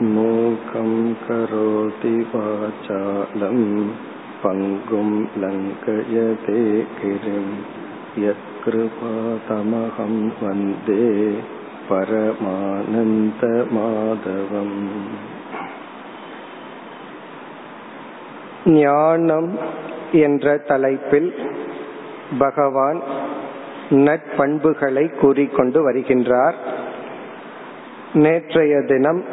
மூகம் கரோதி வாசாலம் பங்கும் லங்கயதே கிரிம் யத்கிருபாதமகம் வந்தே பரமானந்த மாதவம் ஞானம் என்ற தலைப்பில் பகவான் நட்பண்புகளை கூறிக்கொண்டு வருகின்றார். நேற்றைய தினம்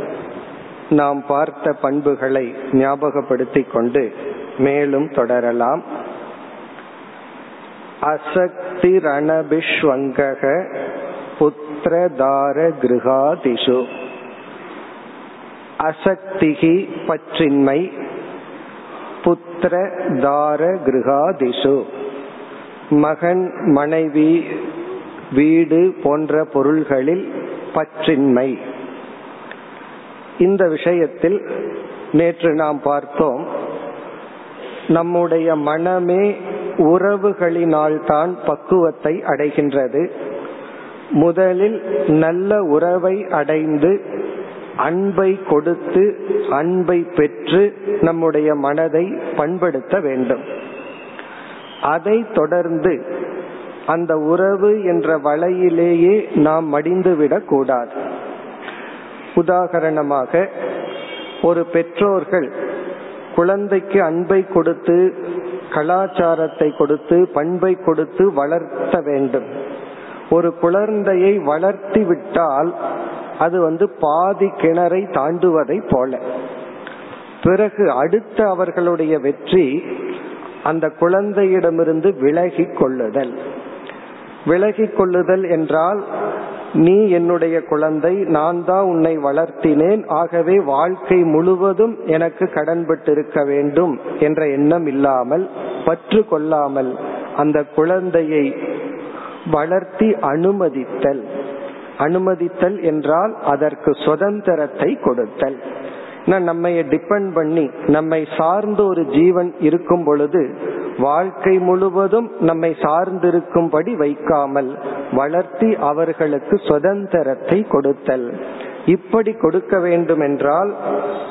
நாம் பார்த்த பண்புகளை ஞாபகப்படுத்திக் கொண்டு மேலும் தொடரலாம். அசக்தி ரணபிஷ்வங்கக புத்திரதார கிருகாதிஷு. அசக்திகி பற்றின்மை புத்திர தார கிருகாதிஷு. மகன் மனைவி வீடு போன்ற பொருள்களில் பற்றின்மை. இந்த விஷயத்தில் நேற்று நாம் பார்த்தோம் நம்முடைய மனமே உறவுகளினால் தான் பக்குவத்தை அடைகின்றது. முதலில் நல்ல உறவை அடைந்து அன்பை கொடுத்து அன்பை பெற்று நம்முடைய மனதை பண்படுத்த வேண்டும். அதை தொடர்ந்து அந்த உறவு என்ற வலையிலேயே நாம் மடிந்துவிடக் கூடாது உதாகரணமாக ஒரு பெற்றோர்கள் குழந்தைக்கு அன்பை கொடுத்து கலாச்சாரத்தை கொடுத்து பண்பை கொடுத்து வளர்த்த வேண்டும். ஒரு குழந்தையை வளர்த்தி விட்டால் அது வந்து பாதி கிணறை தாண்டுவதை போல. பிறகு அடுத்த அவர்களுடைய வெற்றி அந்த குழந்தையிடமிருந்து விலகி கொள்ளுதல். விலகி கொள்ளுதல் என்றால் நீ என்னுடைய குழந்தை நான் தான் உன்னை வளர்த்தினேன். ஆகவே வாழ்க்கை முழுவதும் எனக்கு கடன்பட்டிருக்க வேண்டும் என்ற எண்ணம் இல்லாமல் பற்று கொள்ளாமல் அந்த குழந்தையை வளர்த்தி அனுமதித்தல். அனுமதித்தல் என்றால் அதற்கு சுதந்திரத்தை கொடுத்தல். நம்ம டிபெண்ட் பண்ணி நம்மை சார்ந்த ஒரு ஜீவன் இருக்கும் பொழுது வாழ்க்கை முழுவதும் நம்மை சார்ந்திருக்கும்படி வைக்காமல் வளர்த்தி அவர்களுக்கு சுதந்திரத்தை கொடுத்தல். இப்படி கொடுக்க வேண்டும் என்றால்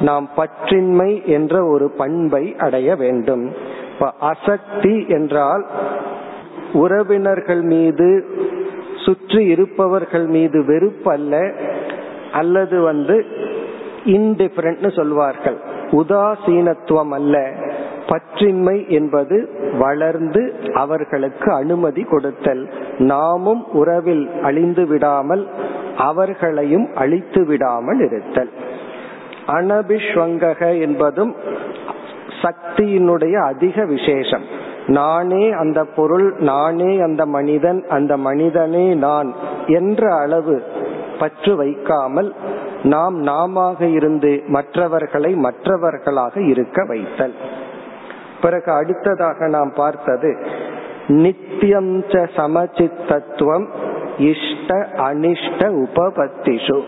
நாம் பற்றின்மை என்ற ஒரு பண்பை அடைய வேண்டும். இப்ப அசக்தி என்றால் உறவினர்கள் மீது சுற்றி இருப்பவர்கள் மீது வெறுப்பல்ல அல்லது வந்து இன்டிஃபரண்ட்னு சொல்வார்கள். உதாசீனத்துவம் அல்ல. பற்றின்மை என்பது வளர்ந்து அவர்களுக்கு அனுமதி கொடுத்தல். நாமும் உறவில் அழிந்து விடாமல் அவர்களையும் அழித்து விடாமல் இருத்தல். அனபிஸ்வங்கக என்பதும் சக்தியினுடைய அதிக விசேஷம். நானே அந்த பொருள் நானே அந்த மனிதன் அந்த மனிதனே நான் என்ற அளவு பற்று வைக்காமல் நாம் நாம இருந்து மற்றவர்களை மற்றவர்களாக இருக்க வைத்தல். பிறகு அடுத்ததாக நாம் பார்த்தது நித்தியம் ச சமச்சித்தத்துவம் இஷ்ட அனிஷ்ட உபபத்திஷு.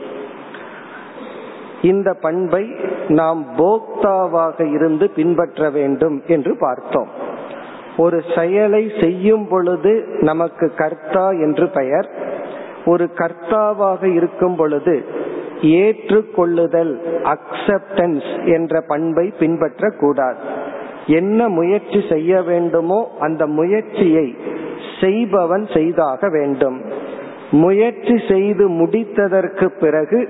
இந்த பண்பை நாம் போக்தாவாக இருந்து பின்பற்ற வேண்டும் என்று பார்த்தோம். ஒரு செயலை செய்யும் பொழுது நமக்கு கர்த்தா என்று பெயர். ஒரு கர்த்தாவாக இருக்கும் பொழுது ஏற்றுக்கொள்ளுதல் அக்செப்டன்ஸ் என்ற பண்பை பின்பற்றக்கூடாது. என்ன முயற்சி செய்ய வேண்டுமோ அந்த முயற்சியை செய்பவன் செய்தாக வேண்டும். முயற்சி செய்து முடித்ததற்கு பிறகு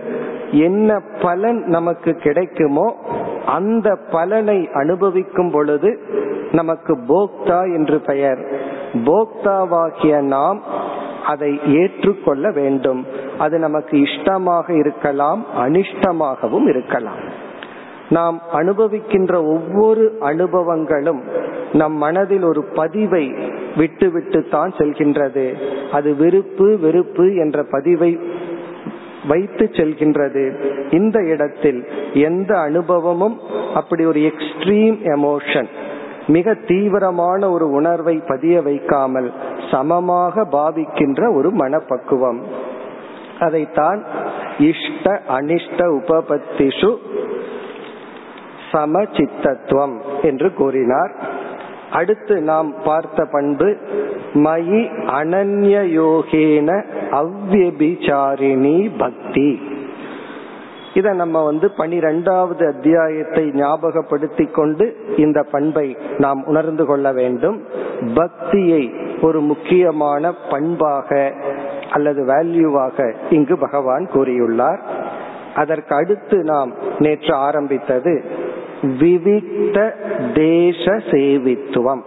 என்ன பலன் நமக்கு கிடைக்குமோ அந்த பலனை அனுபவிக்கும் பொழுது நமக்கு போக்தா என்று பெயர். போக்தாவாகிய நாம் அதை ஏற்றுக்கொள்ள வேண்டும். அது நமக்கு இஷ்டமாக இருக்கலாம் அனிஷ்டமாகவும் இருக்கலாம். நாம் அனுபவிக்கின்ற ஒவ்வொரு அனுபவங்களும் நம் மனதில் ஒரு பதிவை விட்டுவிட்டு தான் செல்கின்றது. அது விருப்பு வெறுப்பு என்ற பதிவை வைத்து செல்கின்றது. இந்த இடத்தில் எந்த அனுபவமும் அப்படி ஒரு எக்ஸ்ட்ரீம் எமோஷன் மிக தீவிரமான ஒரு உணர்வை பதிய வைக்காமல் சமமாக பாவிக்கின்ற ஒரு மனப்பக்குவம். அதைத்தான் இஷ்ட அனிஷ்ட உபபத்திஷு சமச்சித்தத்துவம் என்று கூறினார். அடுத்து நாம் பார்த்த பண்பு மயி அனன்ய யோகேன பக்தி. இத நம்ம வந்து பனிரெண்டாவது அத்தியாயத்தை ஞாபகப்படுத்தி கொண்டு இந்த பண்பை நாம் உணர்ந்து கொள்ள வேண்டும். பக்தியை ஒரு முக்கியமான பண்பாக அல்லது வேல்யூவாக இங்கு பகவான் கூறியுள்ளார். அதற்கு அடுத்து நாம் நேற்று ஆரம்பித்தது விவிக்த தேச சேவித்துவம்.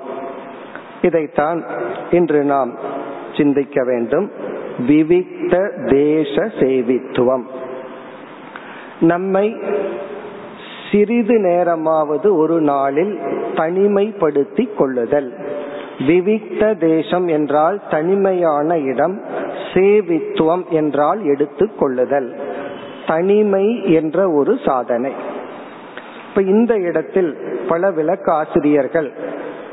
இதைத்தான் இன்று நாம் சிந்திக்க வேண்டும். விவிக்த தேச சேவித்துவம். நம்மை சிறிது நேரமாவது ஒரு நாளில் தனிமைப்படுத்தி கொள்ளுதல். விவிக்த தேசம் என்றால் தனிமையான இடம் சேவித்துவம் என்றால் எடுத்துக்கொள்ளுதல் தனிமை என்ற ஒரு சாதனை. இப்ப இந்த இடத்தில் பல விளக்காசிரியர்கள்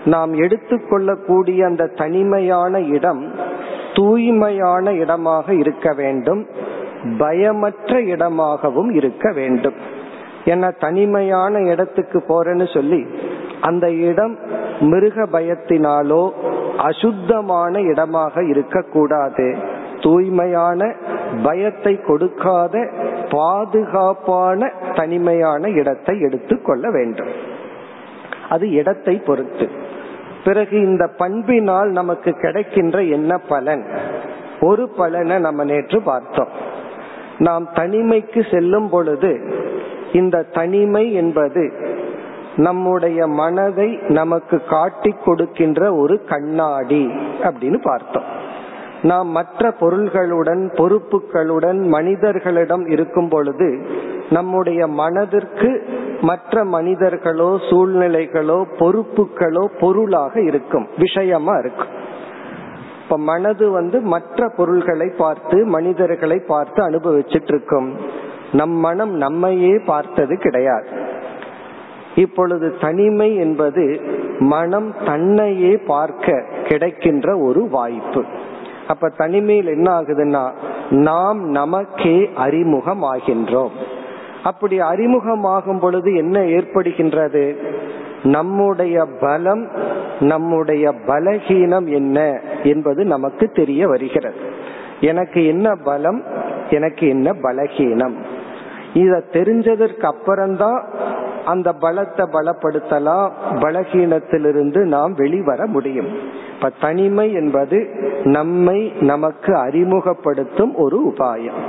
நாம் எடுத்துக்கொள்ளக்கூடிய அந்த தனிமையான இடம் தூய்மையான இடமாக இருக்க வேண்டும் பயமற்ற இடமாகவும் இருக்க வேண்டும். ஏன்னா தனிமையான இடத்துக்கு போறேன்னு சொல்லி அந்த இடம் மிருக பயத்தினாலோ அசுத்தமான இடமாக இருக்கக்கூடாது. தூய்மையான பயத்தை கொடுக்காத பாதுகாப்பான தனிமையான இடத்தை எடுத்துக்கொள்ள வேண்டும். அது இடத்தை பொறுத்து. பிறகு இந்த பண்பினால் நமக்கு கிடைக்கின்ற என்ன பலன்? ஒரு பலனை நம்ம நேற்று பார்த்தோம். நாம் தனிமைக்கு செல்லும் பொழுது இந்த தனிமை என்பது நம்முடைய மனதை நமக்கு காட்டி கொடுக்கின்ற ஒரு கண்ணாடி அப்படின்னு பார்த்தோம். நாம் மற்ற பொருள்களுடன் பொறுப்புகளுடன் மனிதர்களிடம் இருக்கும் பொழுது நம்முடைய மனதிற்கு மற்ற மனிதர்களோ சூழ்நிலைகளோ பொறுப்புகளோ பொருளாக இருக்கும் விஷயமா இருக்கும். இப்ப மனது வந்து மற்ற பொருள்களை பார்த்து மனிதர்களை பார்த்து அனுபவிச்சுட்டு இருக்கும் நம் மனம் நம்மையே பார்த்தது கிடையாது. இப்பொழுது தனிமை என்பது மனம் தன்னையே பார்க்க கிடைக்கின்ற ஒரு வாய்ப்பு. அப்ப தனிமையில் என்ன ஆகுதுன்னா நாம் நமக்கே அறிமுகம் ஆகின்றோம் அப்படி அறிமுகமாகும் பொழுது என்ன ஏற்படுகின்றது? நம்முடைய பலம் நம்முடைய பலகீனம் என்ன என்பது நமக்கு தெரிய வருகிறது. எனக்கு என்ன பலம் எனக்கு என்ன பலகீனம்? இத தெரிஞ்சதற்கு அப்புறம்தான் அந்த பலத்தை பலப்படுத்தலாம் பலகீனத்திலிருந்து நாம் வெளிவர முடியும். இப்ப தனிமை என்பது நம்மை நமக்கு அறிமுகப்படுத்தும் ஒரு உபாயம்.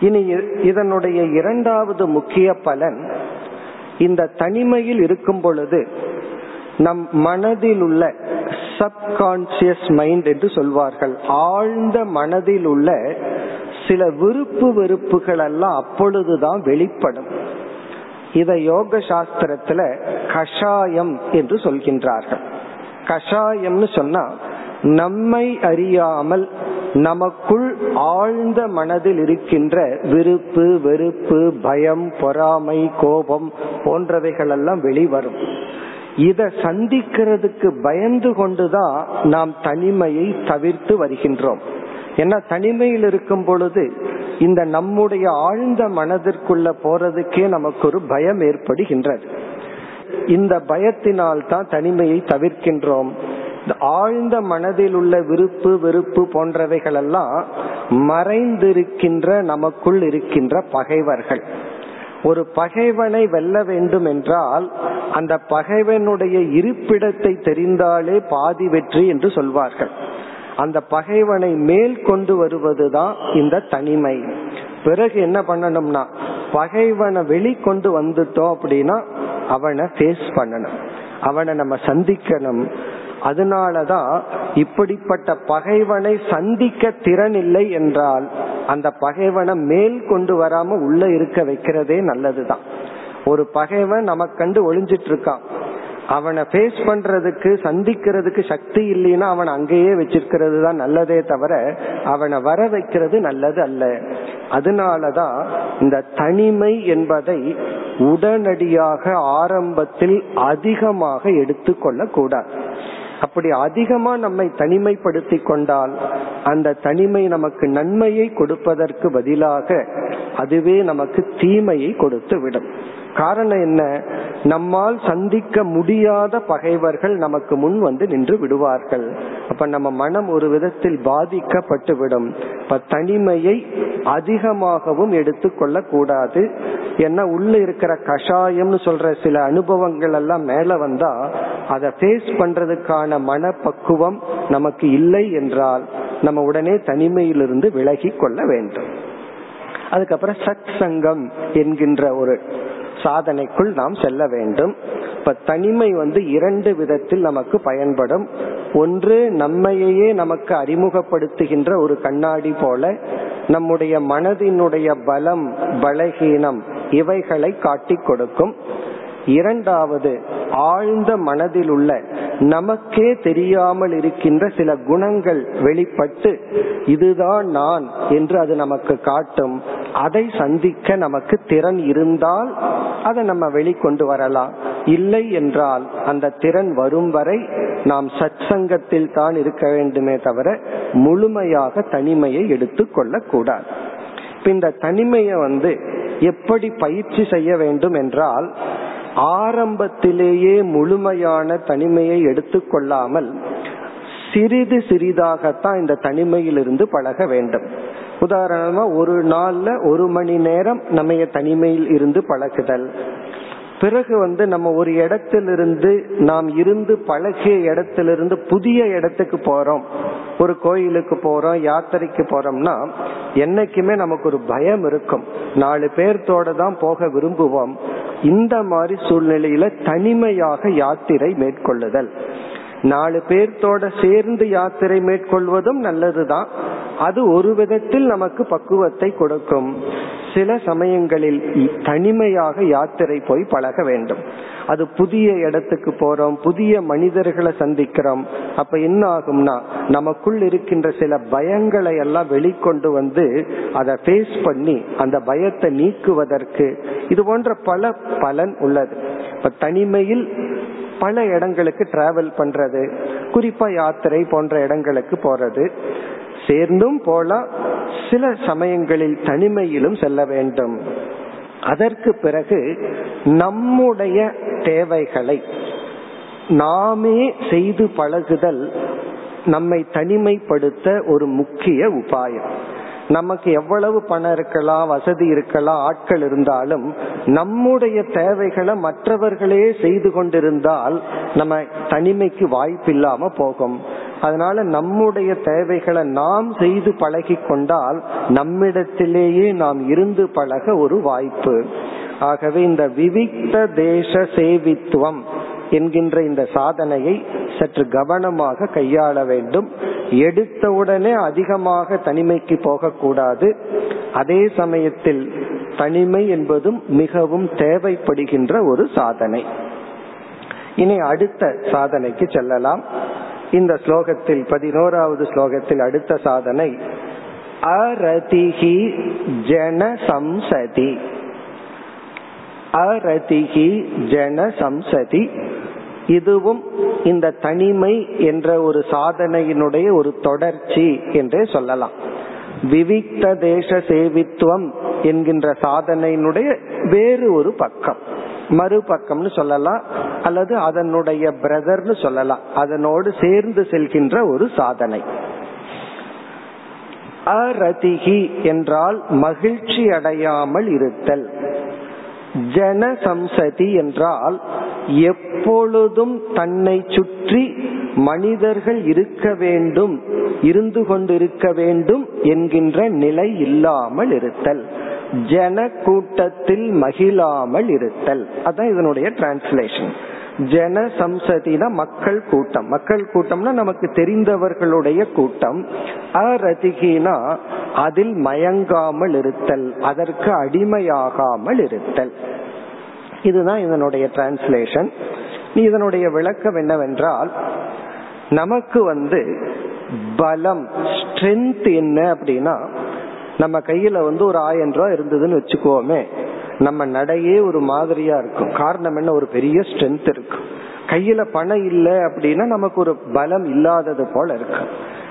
இனி இதனுடைய இரண்டாவது முக்கிய பலன் இந்த தனிமையில் இருக்கும் பொழுது நம் மனதில் உள்ள சப்கான்சியஸ் மைண்ட் என்று சொல்வார்கள். ஆழ்ந்த மனதில் உள்ள சில விருப்பு வெறுப்புகள் எல்லாம் அப்பொழுதுதான் வெளிப்படும். இத யோக சாஸ்திரத்துல கஷாயம் என்று சொல்கின்றார்கள். கஷாயம்னு சொன்னா நம்மை அறியாமல் நமக்குள் ஆழ்ந்த மனதில் இருக்கின்ற விருப்பு வெறுப்பு பயம் பொறாமை கோபம் போன்றவைகள் எல்லாம் வெளிவரும். இத சந்திக்கிறதுக்கு பயந்து கொண்டுதான் நாம் தனிமையை தவிர்த்து வருகின்றோம். ஏன்னா தனிமையில் இருக்கும் பொழுது இந்த நம்முடைய ஆழ்ந்த மனதிற்குள்ள போறதுக்கே நமக்கு ஒரு பயம் ஏற்படுகின்றது. இந்த பயத்தினால் தான் தனிமையை தவிர்க்கின்றோம். ஆழ்ந்த மனதில் உள்ள விருப்பு வெறுப்பு போன்றவைகள் எல்லாம் மறைந்திருக்கின்ற நமக்குள் இருக்கின்ற பகைவர்கள். ஒரு பகைவனை வெல்ல வேண்டும் என்றால் அந்த பகைவனுடைய இருப்பிடத்தை தெரிந்தாலே பாதி வெற்றி என்று சொல்வார்கள். அந்த பகைவனை மேல் கொண்டு வருவதுதான் இந்த தனிமை. பிறகு என்ன பண்ணணும்னா பகைவனை வெளிக்கொண்டு வந்துட்டோம் அப்படின்னா அவனை ஃபேஸ் பண்ணணும். அவனை நம்ம சந்திக்கணும். அதனாலதான் இப்படிப்பட்ட பகைவனை சந்திக்க திறன் இல்லை என்றால் அந்த பகைவனை மேல் கொண்டு வராம உள்ள இருக்க வைக்கிறதே நல்லதுதான். ஒரு பகைவன் நமக்கண்டு ஒளிஞ்சிட்டு இருக்கான். அவனை ஃபேஸ் பண்றதுக்கு சந்திக்கிறதுக்கு சக்தி இல்லைன்னா அவன் அங்கேயே வச்சிருக்கிறது தான் நல்லதே தவிர அவனை வர வைக்கிறது நல்லது அல்ல. அதனாலதான் இந்த தனிமை என்பதை உடனடியாக ஆரம்பத்தில் அதிகமாக எடுத்துக்கொள்ள கூடாது அப்படி அதிகமா நம்மை தனிமைப்படுத்தி கொண்டால் அந்த தனிமை நமக்கு நன்மையை கொடுப்பதற்கு பதிலாக அதுவே நமக்கு தீமையை கொடுத்து விடும் காரணம் என்ன? நம்மால் சந்திக்க முடியாத பகைவர்கள் நமக்கு முன் வந்து நின்று விடுவார்கள். அப்ப நம்ம மனம் ஒரு விதத்தில் பாதிக்கப்பட்டு விடும் இப்ப தனிமையை அதிகமாகவும் எடுத்துக்கொள்ள கூடாது ஏன்னா உள்ள இருக்கிற கஷாயம்னு சொல்ற சில அனுபவங்கள் எல்லாம் மேல வந்தா அதை ஃபேஸ் பண்றதுக்கான மனப்பக்குவம் நமக்கு இல்லை என்றால் நம்ம உடனே தனிமையிலிருந்து விலகி கொள்ள வேண்டும். அதுக்கப்புறம் சத் சங்கம் என்கின்ற ஒரு சாதனைக்குள் நாம் செல்ல வேண்டும். இப்ப தனிமை வந்து இரண்டு விதத்தில் நமக்கு பயன்படும். ஒன்று நம்மையே நமக்கு அறிமுகப்படுத்துகின்ற ஒரு கண்ணாடி போல நம்முடைய மனதினுடைய பலம் பலகீனம் இவைகளை காட்டிக் கொடுக்கும். இரண்டாவது ஆழ்ந்த மனதில் உள்ள நமக்கே தெரியாமல் இருக்கின்ற சில குணங்கள் வெளிப்பட்டு இதுதான் நான் என்று அது நமக்கு காட்டும். அதை சந்திக்க நமக்கு திறன் இருந்தால் அதை நம்ம வெளிக்கொண்டு வரலாம். இல்லை என்றால் அந்த திறன் வரும் வரை நாம் சச்சங்கத்தில் தான் இருக்க வேண்டுமே தவிர முழுமையாக தனிமையை எடுத்துக்கொள்ள கூடாது இந்த தனிமையை வந்து எப்படி பயிற்சி செய்ய வேண்டும் என்றால் ஆரம்பத்திலேயே முழுமையான தனிமையை எடுத்துக்கொள்ளாமல் சிறிது சிறிதாகத்தான் இந்த தனிமையிலிருந்து பழக வேண்டும். உதாரணமா ஒரு நாள்ல ஒரு மணி நேரம் நம்ம தனிமையில் இருந்து பழகுதல். பிறகு வந்து நம்ம ஒரு இடத்திலிருந்து நாம் இருந்து பழகிய இடத்திலிருந்து புதிய இடத்துக்கு போறோம். ஒரு கோயிலுக்கு போறோம் யாத்திரைக்கு போறோம்னா என்னைக்குமே நமக்கு ஒரு பயம் இருக்கும். நாலு பேர்த்தோட தான் போக விரும்புவோம். இந்த மாதிரி சூழ்நிலையில தனிமையாக யாத்திரை மேற்கொள்ளுதல். நாலு பேர்த்தோட சேர்ந்து யாத்திரை மேற்கொள்வதும் நல்லதுதான். அது ஒரு விதத்தில் நமக்கு பக்குவத்தை கொடுக்கும். சில சமயங்களில் தனிமையாக யாத்திரை போய் பழக வேண்டும். அது புதிய இடத்துக்கு போறோம் புதிய மனிதர்களை சந்திக்கிறோம். அப்ப என்ன ஆகும்னா நமக்குள் இருக்கின்ற சில பயங்களை எல்லாம் வெளிக்கொண்டு வந்து அதை ஃபேஸ் பண்ணி அந்த பயத்தை நீக்குவதற்கு இது போன்ற பல பலன் உள்ளது. இப்ப தனிமையில் பல இடங்களுக்கு டிராவல் பண்றது குறிப்பா யாத்திரை போன்ற இடங்களுக்கு போறது சேர்ந்தும் போலாம் சில சமயங்களில் தனிமையிலும் செல்ல வேண்டும். அதற்கு பிறகு நம்முடைய தேவைகளை நாமே செய்து பழகுதல் நம்மை தனிமைப்படுத்த ஒரு முக்கிய உபாயம். நமக்கு எவ்வளவு பணம் இருக்கலாம் வசதி இருக்கலாம் ஆட்கள் இருந்தாலும் நம்முடைய தேவைகளை மற்றவர்களே செய்து கொண்டிருந்தால் நம்ம தனிமைக்கு வாய்ப்பு இல்லாம போகும். அதனால நம்முடைய தேவைகளை நாம் செய்து பழகி கொண்டால் நம்மிடத்திலேயே நாம் இருந்து பழக ஒரு வாய்ப்பு. ஆகவே இந்த விவிக்த தேச சேவித்துவம் என்கின்ற இந்த சாதனையை சற்று கவனமாக கையாள வேண்டும். எடுத்தவுடனே அதிகமாக தனிமைக்கு போகக்கூடாது. அதே சமயத்தில் தனிமை என்பதும் மிகவும் தேவைப்படுகின்ற ஒரு சாதனை. இனி அடுத்த சாதனைக்கு செல்லலாம். இந்த ஸ்லோகத்தில் பதினோராவது ஸ்லோகத்தில் அடுத்த சாதனை அரதிகி ஜனசம்சதி. அரதிகி ஜன சம்சதி இதுவும் இந்த தனிமை என்ற ஒரு சாதனையினுடைய ஒரு தொடர்ச்சி என்றே சொல்லலாம். விவிக்த தேச சேவித்துவம் என்கின்ற சாதனையினுடைய வேறு ஒரு பக்கம். மறுபக்கம்னு சொல்லலாம் அல்லது அதனுடைய பிரதர்னு சொல்லலாம் அதனோடு சேர்ந்து செல்கின்ற ஒரு சாதனை. அரதிகி என்றால் மகிழ்ச்சி அடையாமல் இருத்தல். ஜன சம்சதி என்றால் எப்பொழுதும் தன்னை சுற்றி மனிதர்கள் இருக்க வேண்டும் இருந்து கொண்டிருக்க வேண்டும் என்கின்ற நிலை இல்லாமல் இருத்தல் ஜன கூட்டத்தில் மகிழாமல் இருத்தல். அதான் இதனுடைய டிரான்ஸ்லேஷன் ஜன சம்சதினா மக்கள் கூட்டம். மக்கள் கூட்டம்னா நமக்கு தெரிந்தவர்களுடைய கூட்டம். அரதிகினா அதில் மயங்காமல் இருத்தல் அதற்கு அடிமையாகாமல் இருத்தல். இதுதான் இதனுடைய டிரான்ஸ்லேஷன் இதனுடைய விளக்கம் என்னவென்றால் நமக்கு வந்து பலம் ஸ்ட்ரென்த் என்ன அப்படின்னா நம்ம கையில வந்து ஒரு ஆயிரம் ரூபாய் இருந்ததுன்னு வச்சுக்கோமே நம்ம நடையே ஒரு மாதிரியா இருக்கும். காரணம் என்ன? ஒரு பெரிய ஸ்ட்ரென்த் இருக்கு. கையில பணம் இல்லை அப்படின்னா நமக்கு ஒரு பலம் இல்லாதது போல இருக்கு.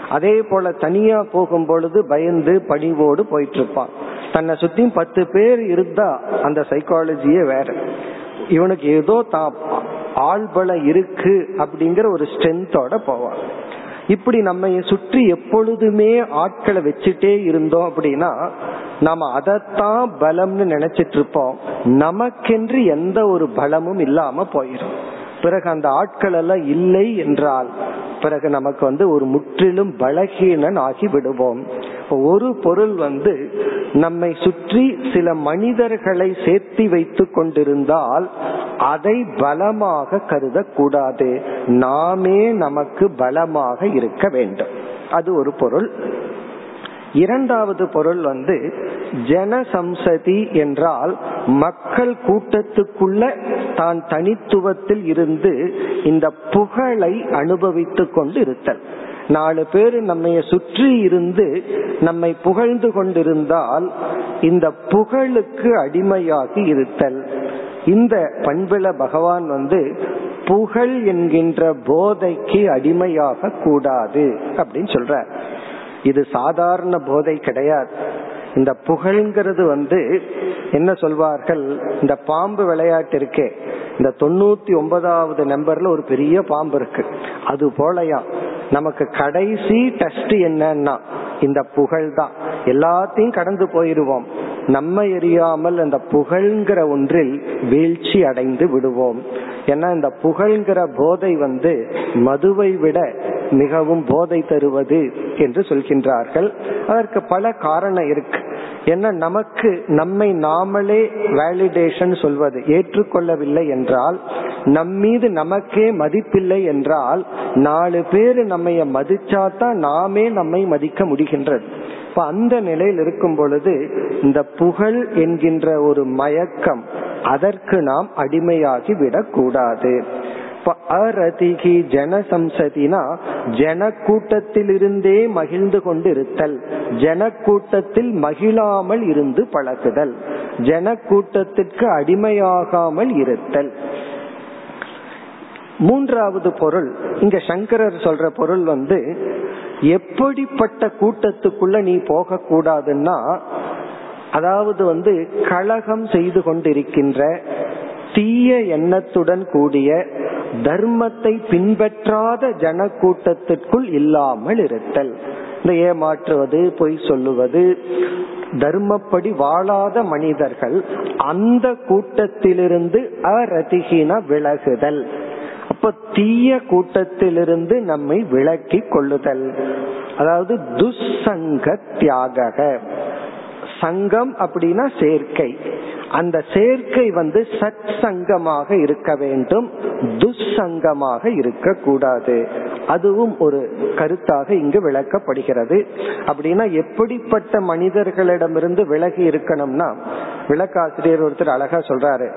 அதே போல தனியா போகும் பொழுது பயந்து பணிவோடு போயிட்டு இருப்பான். தன்னை சுத்தி பத்து பேர் இருந்தா அந்த சைக்காலஜியே வேற. இவனுக்கு ஏதோ தான் ஆள்பலம் இருக்கு அப்படிங்கிற ஒரு ஸ்ட்ரென்த்தோட போவான் இப்படி நம்ம சுற்றி எப்பொழுதுமே ஆட்களை வச்சுட்டே இருந்தோம் அப்படின்னா நம்ம அதைத்தான் பலம்னு நினைச்சிட்டு இருப்போம் நமக்கென்று எந்த ஒரு பலமும் இல்லாம போயிடும் பிறகு அந்த ஆட்கள் எல்லாம் இல்லை என்றால் பிறகு நமக்கு வந்து ஒரு முற்றிலும் பலகீனன் ஆகி விடுவோம். ஒரு பொருள் வந்து நம்மை சுற்றி சில மனிதர்களை சேர்த்தி வைத்து கொண்டிருந்தால் அதை பலமாக கருதக்கூடாது. நாமே நமக்கு பலமாக இருக்க வேண்டும். அது ஒரு பொருள். இரண்டாவது பொருள் வந்து ஜனசம்சதி என்றால் மக்கள் கூட்டத்துக்குள்ள தான் தனித்துவத்தில் இருந்து இந்த புகழை அனுபவித்துக் கொண்டு இருத்தல் நாலு பேர் நம்ம சுற்றி இருந்து நம்மை புகழ்ந்து கொண்டிருந்தால் இந்த புகழுக்கு அடிமையாகி இருத்தல். இந்த பண்புல பகவான் வந்து புகழ் என்கின்ற போதைக்கு அடிமையாக கூடாது அப்படின்னு சொல்ற இது சாதாரண போதை கிடையாது. இந்த புகழ்ங்கிறது வந்து என்ன சொல்வார்கள்? இந்த பாம்பு விளையாட்டு இருக்கே இந்த தொண்ணூத்தி ஒன்பதாவது நம்பர்ல ஒரு பெரிய பாம்பு இருக்கு. அது போலயா? நமக்கு கடைசி டெஸ்ட் என்னன்னா இந்த புகழ் தான் எல்லாத்தையும் கடந்து போயிருவோம். நம்ம எரியாமல் அந்த புகழ்ங்கிற ஒன்றில் வீழ்ச்சி அடைந்து விடுவோம். ஏன்னா இந்த புகழ்ங்கிற போதை வந்து மதுவை விட மிகவும் போதை தருவது என்று சொல்கின்றார்கள். அதற்கு பல காரணம் இருக்கு. ஏன்னா நமக்கு நம்மை நாமளே வேலிடேஷன் சொல்வது ஏற்றுக்கொள்ளவில்லை என்றால் நம்மீது நமக்கே மதிப்பில்லை என்றால் நாலு பேர் நம்ம மதிச்சாதான் நாமே நம்மை மதிக்க முடிகின்றது. இப்ப அந்த நிலையில் இருக்கும் பொழுது இந்த புகழ் என்கின்ற ஒரு மயக்கம் அதற்கு நாம் அடிமையாகி விடக்கூடாது அரதிகி ஜனசம்சதினா ஜன கூட்டத்திலிருந்தே மகிழ்ந்து கொண்டு இருத்தல் ஜன கூட்டத்தில் மகிழாமல் இருந்து பழகுதல் ஜன கூட்டத்திற்கு அடிமையாகாமல் இருத்தல். மூன்றாவது பொருள் இங்க சங்கரர் சொல்ற பொருள் வந்து எப்படிப்பட்ட கூட்டத்துக்குள்ள நீ போக கூடாதுன்னா அதாவது வந்து கழகம் செய்து கொண்டிருக்கின்ற தீய எண்ணத்துடன் கூடிய தர்மத்தை பின்பற்றாத ஜன கூட்டத்திற்குள் இல்லாமல் இருத்தல். இந்த ஏமாற்றுவது பொய் சொல்லுவது தர்மப்படி வாழாத மனிதர்கள் அந்த கூட்டத்திலிருந்து அரதிகின விலகுதல். அப்ப தீய கூட்டத்திலிருந்து நம்மை விலக்கி கொள்ளுதல். அதாவது துசங்க தியாக சங்கம் அப்படின்னா சேர்க்கை. அந்த சேர்க்கை வந்து சத் சங்கமாக இருக்க வேண்டும் துசங்கமாக இருக்க கூடாது அதுவும் ஒரு கருத்தாக இங்கு விளக்கப்படுகிறது. அப்படின்னா எப்படிப்பட்ட மனிதர்களிடமிருந்து விலகி இருக்கணும்னா விளக்காசிரியர் ஒருத்தர் அழகா சொல்றாரு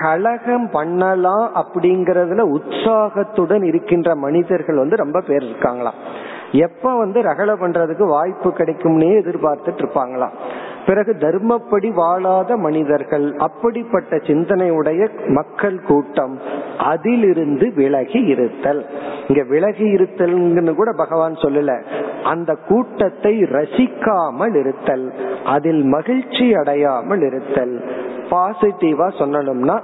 கழகம் பண்ணலாம் அப்படிங்கறதுல உற்சாகத்துடன் இருக்கின்ற மனிதர்கள் வந்து ரொம்ப பேர் இருக்காங்களாம். எப்ப வந்து ரகலை பண்றதுக்கு வாய்ப்பு கிடைக்கும்னே எதிர்பார்த்துட்டு இருப்பாங்களாம். பிறகு தர்மப்படி வாழாத மனிதர்கள் அப்படிப்பட்ட சிந்தனையுடைய மக்கள் கூட்டம் அதிலிருந்து விலகி இருத்தல். இங்க விலகி இருத்தல்னு கூட பகவான் சொல்லல. அந்த கூட்டத்தை ரசிக்காமல் இருத்தல் அதில் மகிழ்ச்சி அடையாமல் இருத்தல். பாசிட்டிவா சொல்லணும்னா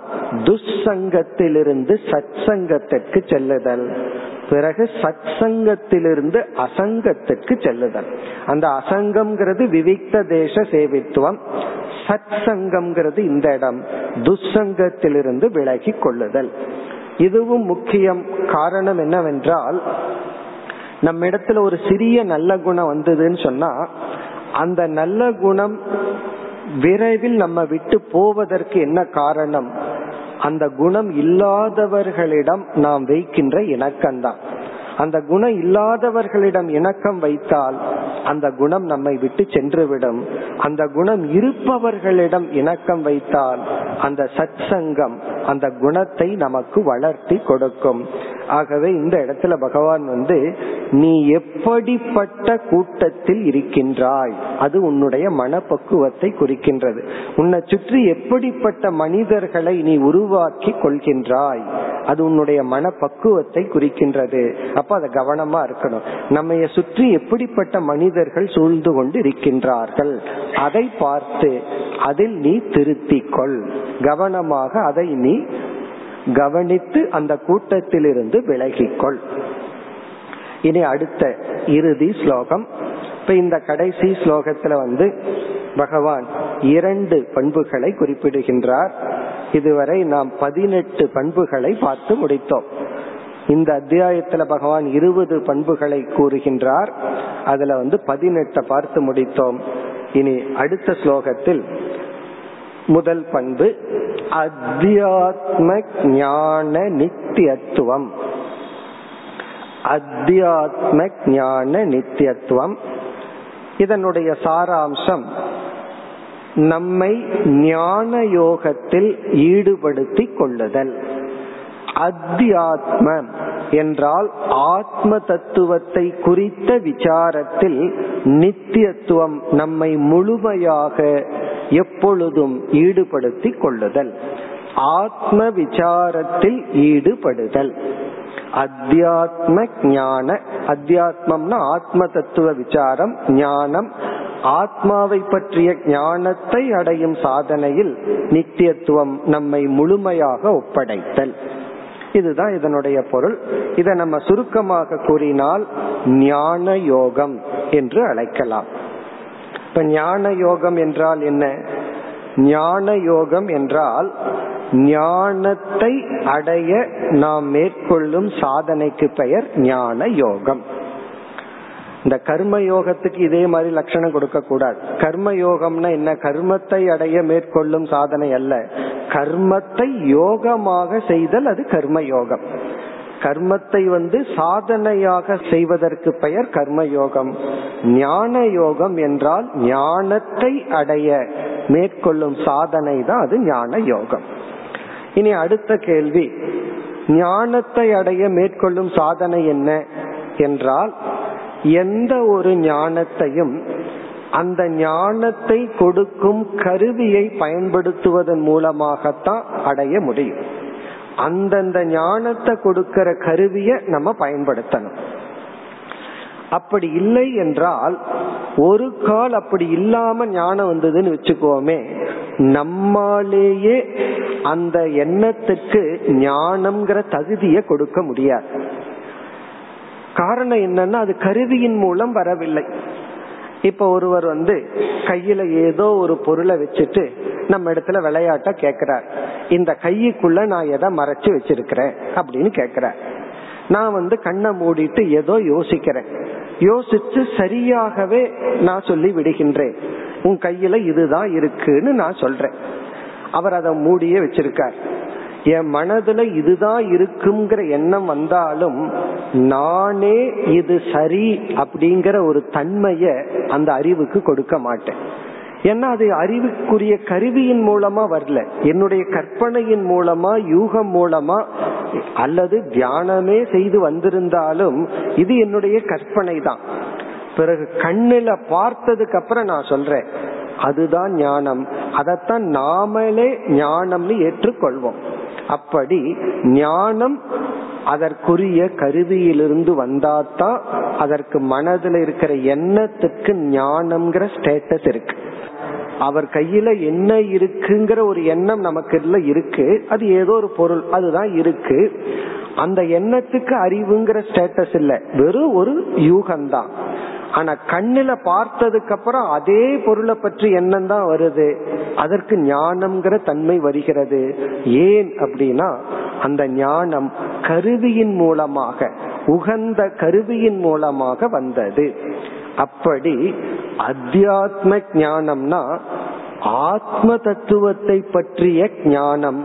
துஷ்சங்கத்திலிருந்து சத்சங்கத்திற்கு செல்லுதல். பிறகு சத் சங்கத்திலிருந்து அசங்கத்துக்கு செல்லுதல். அந்த அசங்கம்ங்கிறது விவிக்த தேச சேவித்துவம். சத் சங்கம்ங்கிறது இந்த இடம். துசங்கத்திலிருந்து விலகி கொள்ளுதல். இதுவும் முக்கியம். காரணம் என்னவென்றால் நம்ம இடத்துல ஒரு சிறிய நல்ல குணம் வந்ததுன்னு சொன்னா அந்த நல்ல குணம் விரைவில் நம்ம விட்டு போவதற்கு என்ன காரணம்? அந்த குணம் இல்லாதவர்களிடம் நாம் வைக்கின்ற இணக்கம்தான். அந்த குணம் இல்லாதவர்களிடம் இணக்கம் வைத்தால் அந்த குணம் நம்மை விட்டு சென்றுவிடும். அந்த குணம் இருப்பவர்களிடம் இணக்கம் வைத்தால் அந்த சத் சங்கம் அந்த குணத்தை நமக்கு வளர்த்தி கொடுக்கும். ஆகவே இந்த இடத்துல பகவான் வந்து நீ எப்படிப்பட்ட கூட்டத்தில் இருக்கின்றாய்? அது உன்னுடைய மனப்பக்குவத்தை குறிக்கின்றது. உன்னை சுற்றி எப்படிப்பட்ட மனிதர்களை நீ உருவாக்கி கொள்கின்றாய்? அது உன்னுடைய மன பக்குவத்தை குறிக்கின்றது. அப்ப அதை கவனமா இருக்கணும். நம்ம சுற்றி எப்படிப்பட்ட மனிதர்கள் சூழ்ந்து கொண்டு இருக்கின்றார்கள் அதை பார்த்து அதில் நீ திருத்திக் கொள். கவனமாக அதை நீ கவனித்து அந்த கூட்டத்திலிருந்து விலகிக்கொள். இனி அடுத்த இறுதி ஸ்லோகம். இப்ப இந்த கடைசி ஸ்லோகத்துல வந்து பகவான் இரண்டு பண்புகளை குறிப்பிடுகின்றார். இதுவரை நாம் பதினெட்டு பண்புகளை பார்த்து முடித்தோம். இந்த அத்தியாயத்துல பகவான் இருபது பண்புகளை கூறுகின்றார். அதுல வந்து பதினெட்டை பார்த்து முடித்தோம். இனி அடுத்த ஸ்லோகத்தில் முதல் பண்பு அத்தியாத்ம ஞான நித்தியத்துவம் அத்தியாத்ம ஞான நித்தியத்துவம் இதனுடைய சாராம்சம் நம்மை ஞான யோகத்தில் ஈடுபடுத்திக் கொள்ளுதல். அத்தியாத்ம என்றால் ஆத்ம தத்துவத்தை குறித்த விசாரத்தில் நித்தியத்துவம் நம்மை முழுமையாக எப்பொழுதும் ஈடுபடுத்தி கொள்ளுதல். ஆத்ம விசாரத்தில் ஈடுபடுதல். அத்தியாத்ம ஞான அத்தியாத்மம்னா ஆத்ம தத்துவ விசாரம் ஞானம். ஆத்மாவை பற்றிய ஞானத்தை அடையும் சாதனையில் நித்தியத்துவம் நம்மை முழுமையாக ஒப்படைத்தல். இதுதான் இதனுடைய பொருள். இதை நம்ம சுருக்கமாக கூறினால் ஞான யோகம் என்று அழைக்கலாம். இப்ப ஞான யோகம் என்றால் என்ன? ஞான யோகம் என்றால் ஞானத்தை அடைய நாம் மேற்கொள்ளும் சாதனைக்கு பெயர் ஞான யோகம். இந்த கர்ம யோகத்துக்கு இதே மாதிரி லட்சணம் கொடுக்க கூடாது. கர்ம யோகம்னா என்ன? கர்மத்தை அடைய மேற்கொள்ளும் சாதனை அல்ல. கர்மத்தை யோகமாக செய்தல் அது கர்ம யோகம். கர்மத்தை வந்து சாதனையாக செய்வதற்கு பெயர் கர்ம யோகம் ஞான யோகம் என்றால் ஞானத்தை அடைய மேற்கொள்ளும் சாதனை தான் அது ஞான யோகம் இனி அடுத்த கேள்வி. ஞானத்தை அடைய மேற்கொள்ளும் சாதனை என்ன? என்றால் எந்த ஒரு ஞானத்தையும் அந்த ஞானத்தை கொடுக்கும் கருவியை பயன்படுத்துவதன் மூலமாகத்தான் அடைய முடியும். அந்தந்த ஞானத்தை கொடுக்கிற கருவிய நம்ம பயன்படுத்தணும். அப்படி இல்லை என்றால் ஒரு கால் அப்படி இல்லாம ஞானம் வந்ததுன்னு வச்சுக்கோமே நம்மாலேயே அந்த எண்ணத்துக்கு ஞானம்ங்கிற தகுதியை கொடுக்க முடியாது. காரணம் என்னன்னா அது கருவியின் மூலம் வரவில்லை. இப்ப ஒருவர் வந்து கையில ஏதோ ஒரு பொருளை வச்சுட்டு நம்ம இடத்துல விளையாட்ட கேக்குறார் இந்த கைக்குள்ள நான் எதை மறைச்சு வச்சிருக்கிறேன் அப்படின்னு கேக்குறார் நான் வந்து கண்ணை மூடிட்டு ஏதோ யோசிக்கிறேன். யோசிச்சு சரியாகவே நான் சொல்லி விடுகின்றேன். உன் கையில இதுதான் இருக்குன்னு நான் சொல்றேன். அவர் அதை மூடியே வச்சிருக்கார். என் மனதுல இதுதான் இருக்குங்கிற எண்ணம் வந்தாலும் நானே இது சரி அப்படிங்கிற ஒரு தன்மைய அந்த அறிவுக்கு கொடுக்க மாட்டேன். ஏன்னா அது அறிவுக்குரிய கருவியின் மூலமா வரல. என்னுடைய கற்பனையின் மூலமா யூகம் மூலமா அல்லது தியானமே செய்து வந்திருந்தாலும் இது என்னுடைய கற்பனை தான் பிறகு கண்ணுல பார்த்ததுக்கு அப்புறம் நான் சொல்றேன் அதுதான் ஞானம். அதைத்தான் நாமளே ஞானம்னு ஏற்றுக்கொள்வோம். அப்படி ஞானம் அதற்குரிய கருவியிலிருந்து வந்தாதான் அதற்கு மனதில் இருக்கிற எண்ணத்துக்கு ஞானம்ங்கிற ஸ்டேட்டஸ் இருக்கு. அவர் கையில என்ன இருக்குங்கிற ஒரு எண்ணம் நமக்கு இருக்கு. அது ஏதோ ஒரு பொருள் அதுதான் இருக்கு. அந்த எண்ணத்துக்கு அறிவுங்கிற ஸ்டேட்டஸ் இல்ல. வெறும் ஒரு யூகம்தான். ஆனா கண்ணுல பார்த்ததுக்கு அப்புறம் அதே பொருளை பற்றி எண்ணம் தான் வருது. அதற்கு ஞானம்ங்கிற தன்மை வருகிறது. ஏன் அப்படின்னா அந்த ஞானம் கருவியின் மூலமாக உகந்த கருவியின் மூலமாக வந்தது. அப்படி அத்தியாத்ம ஞானம்னா ஆத்ம தத்துவத்தை பற்றிய ஞானம்.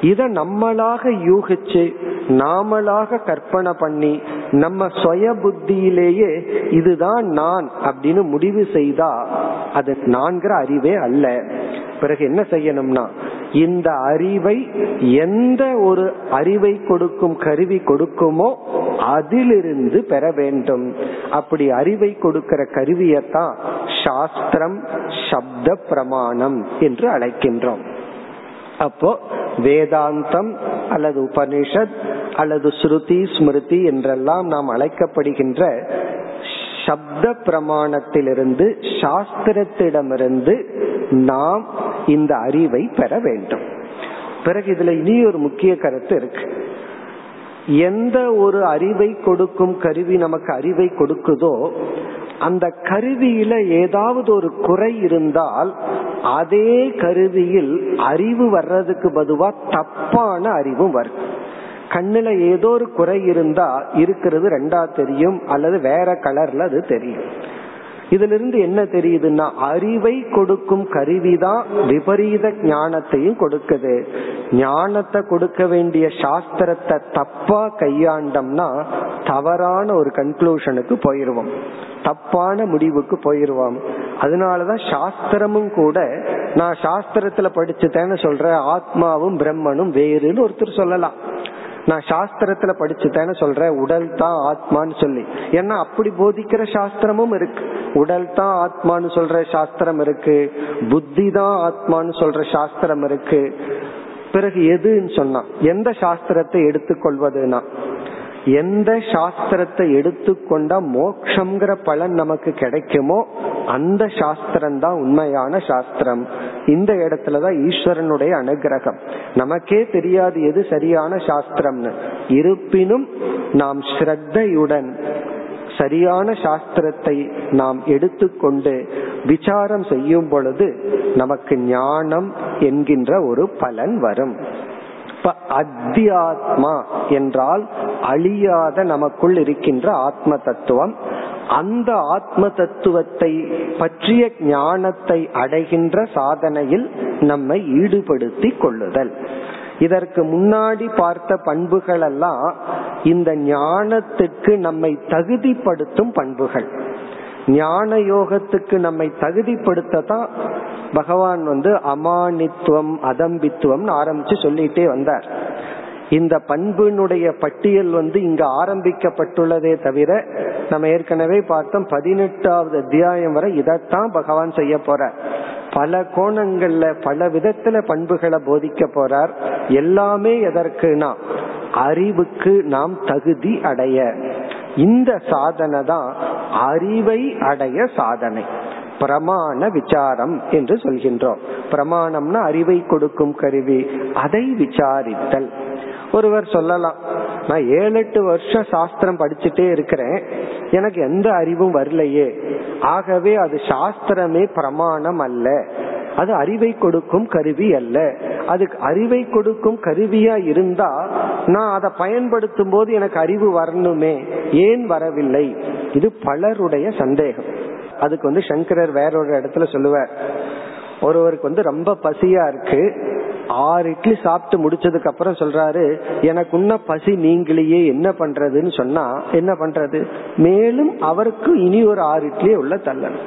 இத நம்மளாக யூகிச்சு நாமளாக கற்பனை பண்ணி நம்ம சுய புத்தியிலேயே இதுதான் நான் அப்படின்னு முடிவு செய்தா அது நான்கிற அறிவே அல்ல. பிறகு என்ன செய்யணும்னா இந்த அறிவை எந்த ஒரு அறிவை கொடுக்கும் கருவி கொடுக்குமோ அதிலிருந்து பெற வேண்டும். அப்படி அறிவை கொடுக்கிற கருவியத்தான் சாஸ்திரம் சப்த பிரமாணம் என்று அழைக்கின்றோம். அப்போ வேதாந்தம் அல்லது உபனிஷத் அல்லது ஸ்ருதி ஸ்மிருதி என்றெல்லாம் நாம் அழைக்கப்படுகின்ற சப்த பிரமாணத்திலிருந்து சாஸ்திரத்திடமிருந்து நாம் இந்த அறிவை பெற வேண்டும். பிறகு இதுல இனி ஒரு முக்கிய கருத்து இருக்கு. எந்த ஒரு அறிவை கொடுக்கும் கருவி நமக்கு அறிவை கொடுக்குதோ அந்த கருவியில ஏதாவது ஒரு குறை இருந்தால் அதே கருவியில் அறிவு வர்றதுக்கு பதுவா தப்பான அறிவும் வரும். கண்ணுல ஏதோ ஒரு குறை இருந்தா இருக்கிறது ரெண்டா தெரியும் அல்லது வேற கலர்ல அது தெரியும். இதுல இருந்து என்ன தெரியுதுன்னா அறிவை கொடுக்கும் கருவிதான் விபரீத ஞானத்தையும் கொடுக்குது. ஞானத்தை கொடுக்க வேண்டிய சாஸ்திரத்தை தப்பா கையாண்டம்னா தவறான ஒரு கன்க்ளூஷனுக்கு போயிருவோம். தப்பான முடிவுக்கு போயிருவோம். அதனாலதான் சாஸ்திரமும் கூட நான் சாஸ்திரத்துல படிச்சுட்டேன்னு சொல்ற ஆத்மாவும் பிரம்மனும் வேறுன்னு ஒருத்தர் சொல்லலாம். நான் சாஸ்திரத்துல படிச்சுட்டேன்னு சொல்றேன் உடல் தான் ஆத்மான்னு சொல்லி. ஏன்னா அப்படி போதிக்கிற சாஸ்திரமும் இருக்கு. உடல் தான் ஆத்மான்னு சொல்ற சாஸ்திரம் இருக்கு. புத்தி தான் ஆத்மான்னு சொல்ற சாஸ்திரம் இருக்கு. பிறகு எதுன்னு சொன்னா எந்த சாஸ்திரத்தை எடுத்துக்கொள்வதுனா எந்த சாஸ்திரத்தை எடுத்துக்கொண்டா மோக்ஷங்கிற பலன் நமக்கு கிடைக்குமோ அந்த சாஸ்திரம் தான் உண்மையான சாஸ்திரம். இந்த இடத்துலதான் ஈஸ்வரனுடைய அனுகிரகம். நமக்கே தெரியாது எது சரியான சாஸ்திரம்னு. இருப்பினும் நாம் ஸ்ரத்தையுடன் சரியான சாஸ்திரத்தை நாம் எடுத்துக்கொண்டு விசாரம் செய்யும் பொழுது நமக்கு ஞானம் என்கின்ற ஒரு பலன் வரும். அத்தியாத்மா என்றால் அழியாத நமக்குள் இருக்கின்ற ஆத்ம தத்துவம். அந்த ஆத்ம தத்துவத்தை பற்றிய ஞானத்தை அடைகின்ற சாதனையில் நம்மை ஈடுபடுத்தி கொள்ளுதல். இதற்கு முன்னாடி பார்த்த பண்புகள் எல்லாம் இந்த ஞானத்துக்கு நம்மை தகுதிப்படுத்தும் பண்புகள். ஞான யோகத்துக்கு நம்மை தகுதிப்படுத்த தான் பகவான் வந்து அமானித்துவம் அதம்பித்துவம் ஆரம்பிச்சு சொல்லிட்டே வந்தார். இந்த பண்பினுடைய பட்டியல் வந்து இங்க ஆரம்பிக்கப்பட்டுள்ளதே தவிர நம்ம ஏற்கனவே பார்த்தோம் பதினெட்டாவது அத்தியாயம் வரை இதைத்தான் பகவான் செய்ய போற பல கோணங்கள்ல பல விதத்துல பண்புகளை போதிக்க போறார். எல்லாமே எதற்குனா அறிவுக்கு நாம் தகுதி அடைய. இந்த சாதனை தான் அறிவை அடைய சாதனை. பிரமாண விசாரம் என்று சொல்கின்றோம். பிரமாணம்னா அறிவை கொடுக்கும் கருவி. அதை விசாரித்தல். ஒருவர் சொல்லலாம். நான் ஏழு எட்டு வருஷம் சாஸ்திரம் படிச்சுட்டே இருக்கிறேன். எனக்கு எந்த அறிவும் வரலையே. ஆகவே அது சாஸ்திரமே பிரமாணம் அல்ல. அது அறிவை கொடுக்கும் கருவி அல்ல. அதுக்கு அறிவை கொடுக்கும் கருவியா இருந்தா நான் அதை பயன்படுத்தும் போது எனக்கு அறிவு வரணுமே. ஏன் வரவில்லை? இது பலருடைய சந்தேகம். அதுக்கு வந்து சங்கரர் வேறொரு இடத்துல சொல்லுவார். ஒருவருக்கு வந்து ரொம்ப பசியா இருக்கு. ஆறு இட்லி சாப்பிட்டு முடிச்சதுக்கு அப்புறம் சொல்றாரு எனக்கு உன்ன பசி நீங்களையே என்ன பண்றதுன்னு சொன்னா என்ன பண்றது? மேலும் அவருக்கு இனி ஒரு ஆறு இட்லியே உள்ள தள்ளணும்.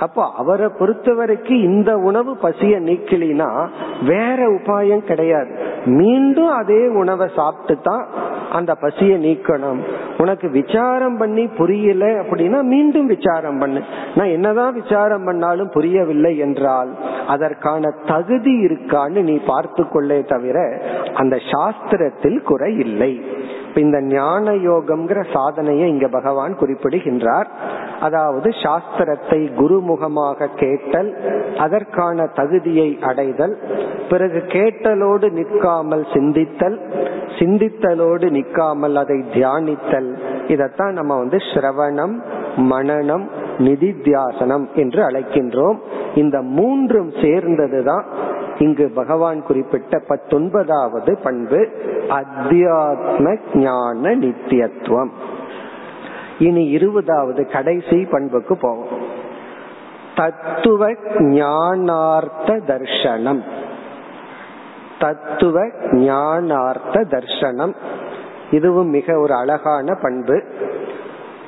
அப்போ அவரை பொறுத்த வரைக்கும் இந்த உணவு பசிய நீக்கலினா வேற உபாயம் கிடையாது. மீண்டும் அதே உணவை சாப்பிட்டு தான் அந்த பசிய நீக்கணும். உனக்கு விசாரம் பண்ணி புரியல அப்படின்னா மீண்டும் விசாரம் பண்ணு. நான் என்னதான் விசாரம் பண்ணாலும் புரியவில்லை என்றால் அதற்கான தகுதி இருக்கான்னு நீ பார்த்து கொள்ளே தவிர அந்த சாஸ்திரத்தில் குறை இல்லை. இந்த ஞான யோகம்ங்கிற சாதனையை இங்க பகவான் குறிப்பிடுகின்றார். அதாவது சாஸ்திரத்தை குருமுகமாக கேட்டல் அதற்கான தகுதியை அடைதல் பிறகு கேட்டலோடு நிற்காமல் சிந்தித்தல் சிந்தித்தலோடு நிற்காமல் அதை தியானித்தல். இதத்தான் நம்ம வந்து ஸ்ரவணம் மனநம் நிதித்தியாசனம் என்று அழைக்கின்றோம். இந்த மூன்றும் சேர்ந்ததுதான் இங்கு பகவான் குறிப்பிட்ட பத்தொன்பதாவது பண்பு அத்தியாத்ம ஞான நித்தியத்துவம். இனி இருபதாவது கடைசி பண்புக்கு போவோம். தத்துவ ஞானார்த்த தர்ஷனம். தத்துவ ஞானார்த்த தர்ஷனம். இதுவும் மிக ஒரு அழகான பண்பு.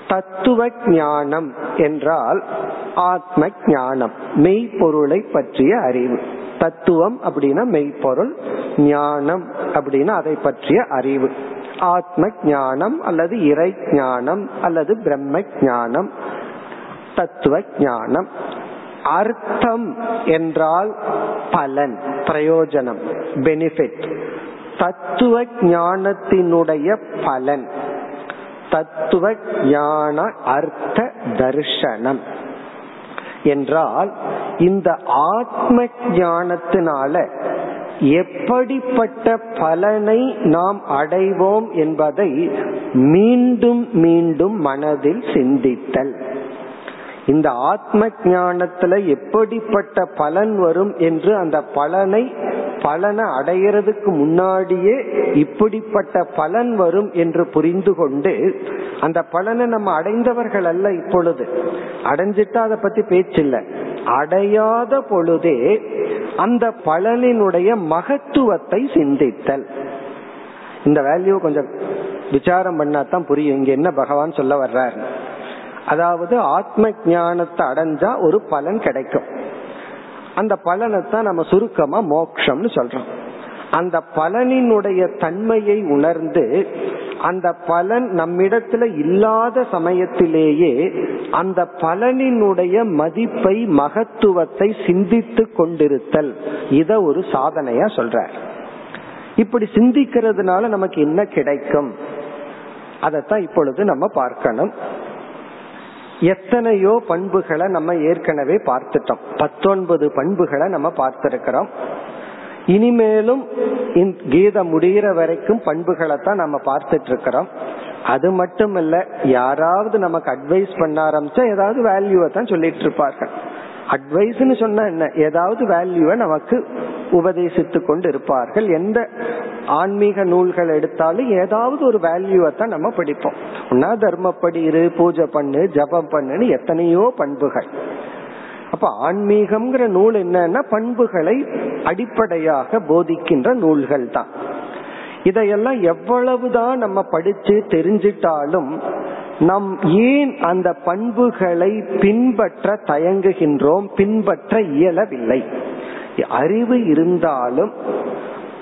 தத்துவ ஞானம் என்றால் ஆத்ம ஞானம் மெய்ப்பொருளை பற்றிய அறிவு. தத்துவம் அப்படின்னா மெய்ப்பொருள் ஞானம் அப்படின்னா அதை பற்றிய அறிவு. ஆத்ம ஞானம் அல்லது இறை ஞானம் அல்லது பிரம்ம ஞானம் தத்துவ ஞானம் அர்த்தம் என்றால் பலன் பிரயோஜனம் பெனிஃபிட் தத்துவ ஞானத்தினுடைய பலன். தத்துவ ஞான அர்த்த தர்ஷனம் என்றால் இந்த ஆத்ம ஞானத்தினால எப்படிப்பட்ட பலனை நாம் அடைவோம் என்பதை மீண்டும் மீண்டும் மனதில் சிந்தித்தல். இந்த ஆத்ம ஞானத்துல எப்படிப்பட்ட பலன் வரும் என்று அந்த பலனை பலனை அடையிறதுக்கு முன்னாடியே இப்படிப்பட்ட பலன் வரும் என்று புரிந்து கொண்டு அந்த பலனை நம்ம அடைந்தவர்கள் அல்ல இப்பொழுது. அடைஞ்சிட்டா அதை பத்தி பேச்சில்ல. அடையாத பொழுதே அந்த பலனினுடைய மகத்துவத்தை சிந்தித்தல். இந்த வேல்யூ கொஞ்சம் விசாரம் பண்ணாதான் புரியும். இங்க என்ன பகவான் சொல்ல வர்றாரு. அதாவது ஆத்ம ஞானத்தை அடைஞ்சா ஒரு பலன் கிடைக்கும். அந்த பலனை தான் நம்ம சுருக்கமா மோக்ஷம்னு சொல்றோம். அந்த பலனினுடைய தன்மையை உணர்ந்து அந்த பலன் நம்மிடத்துல இல்லாத சமயத்திலேயே அந்த பலனினுடைய மதிப்பை மகத்துவத்தை சிந்தித்து கொண்டிருத்தல். இத ஒரு சாதனையா சொல்ற இப்படி சிந்திக்கிறதுனால நமக்கு என்ன கிடைக்கும்? அதத்தான் இப்பொழுது நம்ம பார்க்கணும். எத்தனையோ பண்புகளை நம்ம ஏற்கனவே பார்த்துட்டோம். பத்தொன்பது பண்புகளை நம்ம பார்த்திருக்கிறோம். இனிமேலும் கீதை முடிகிற வரைக்கும் பண்புகளை தான் நம்ம பார்த்துட்டு இருக்கிறோம் அது மட்டும் இல்ல யாராவது நமக்கு அட்வைஸ் பண்ண ஆரம்பிச்சா ஏதாவது வேல்யூவை தான் சொல்லிட்டு இருப்பார்கள் அட்வைஸ்னு சொன்னா என்ன? ஏதாவது வேல்யூவை நமக்கு உபதேசித்து கொண்டு இருப்பார்கள் எந்த ஆன்மீக நூல்கள் எடுத்தாலும் ஏதாவது ஒரு வேல்யூவை தான் நம்ம படிப்போம். ஒன்னா தர்மப்படி இரு பூஜை பண்ணு ஜபம் பண்ணுன்னு எத்தனையோ பண்புகள். அப்ப ஆன்மீகம்ங்கிற நூல் என்னன்னா பண்புகளை அடிப்படையாக போதிக்கின்ற நூல்கள் தான். இதையெல்லாம் எவ்வளவுதான் நம்ம படிச்சு தெரிஞ்சிட்டாலும் நம் ஏன் அந்த பண்புகளை பின்பற்ற தயங்குகின்றோம் பின்பற்ற இயலவில்லை? அறிவு இருந்தாலும்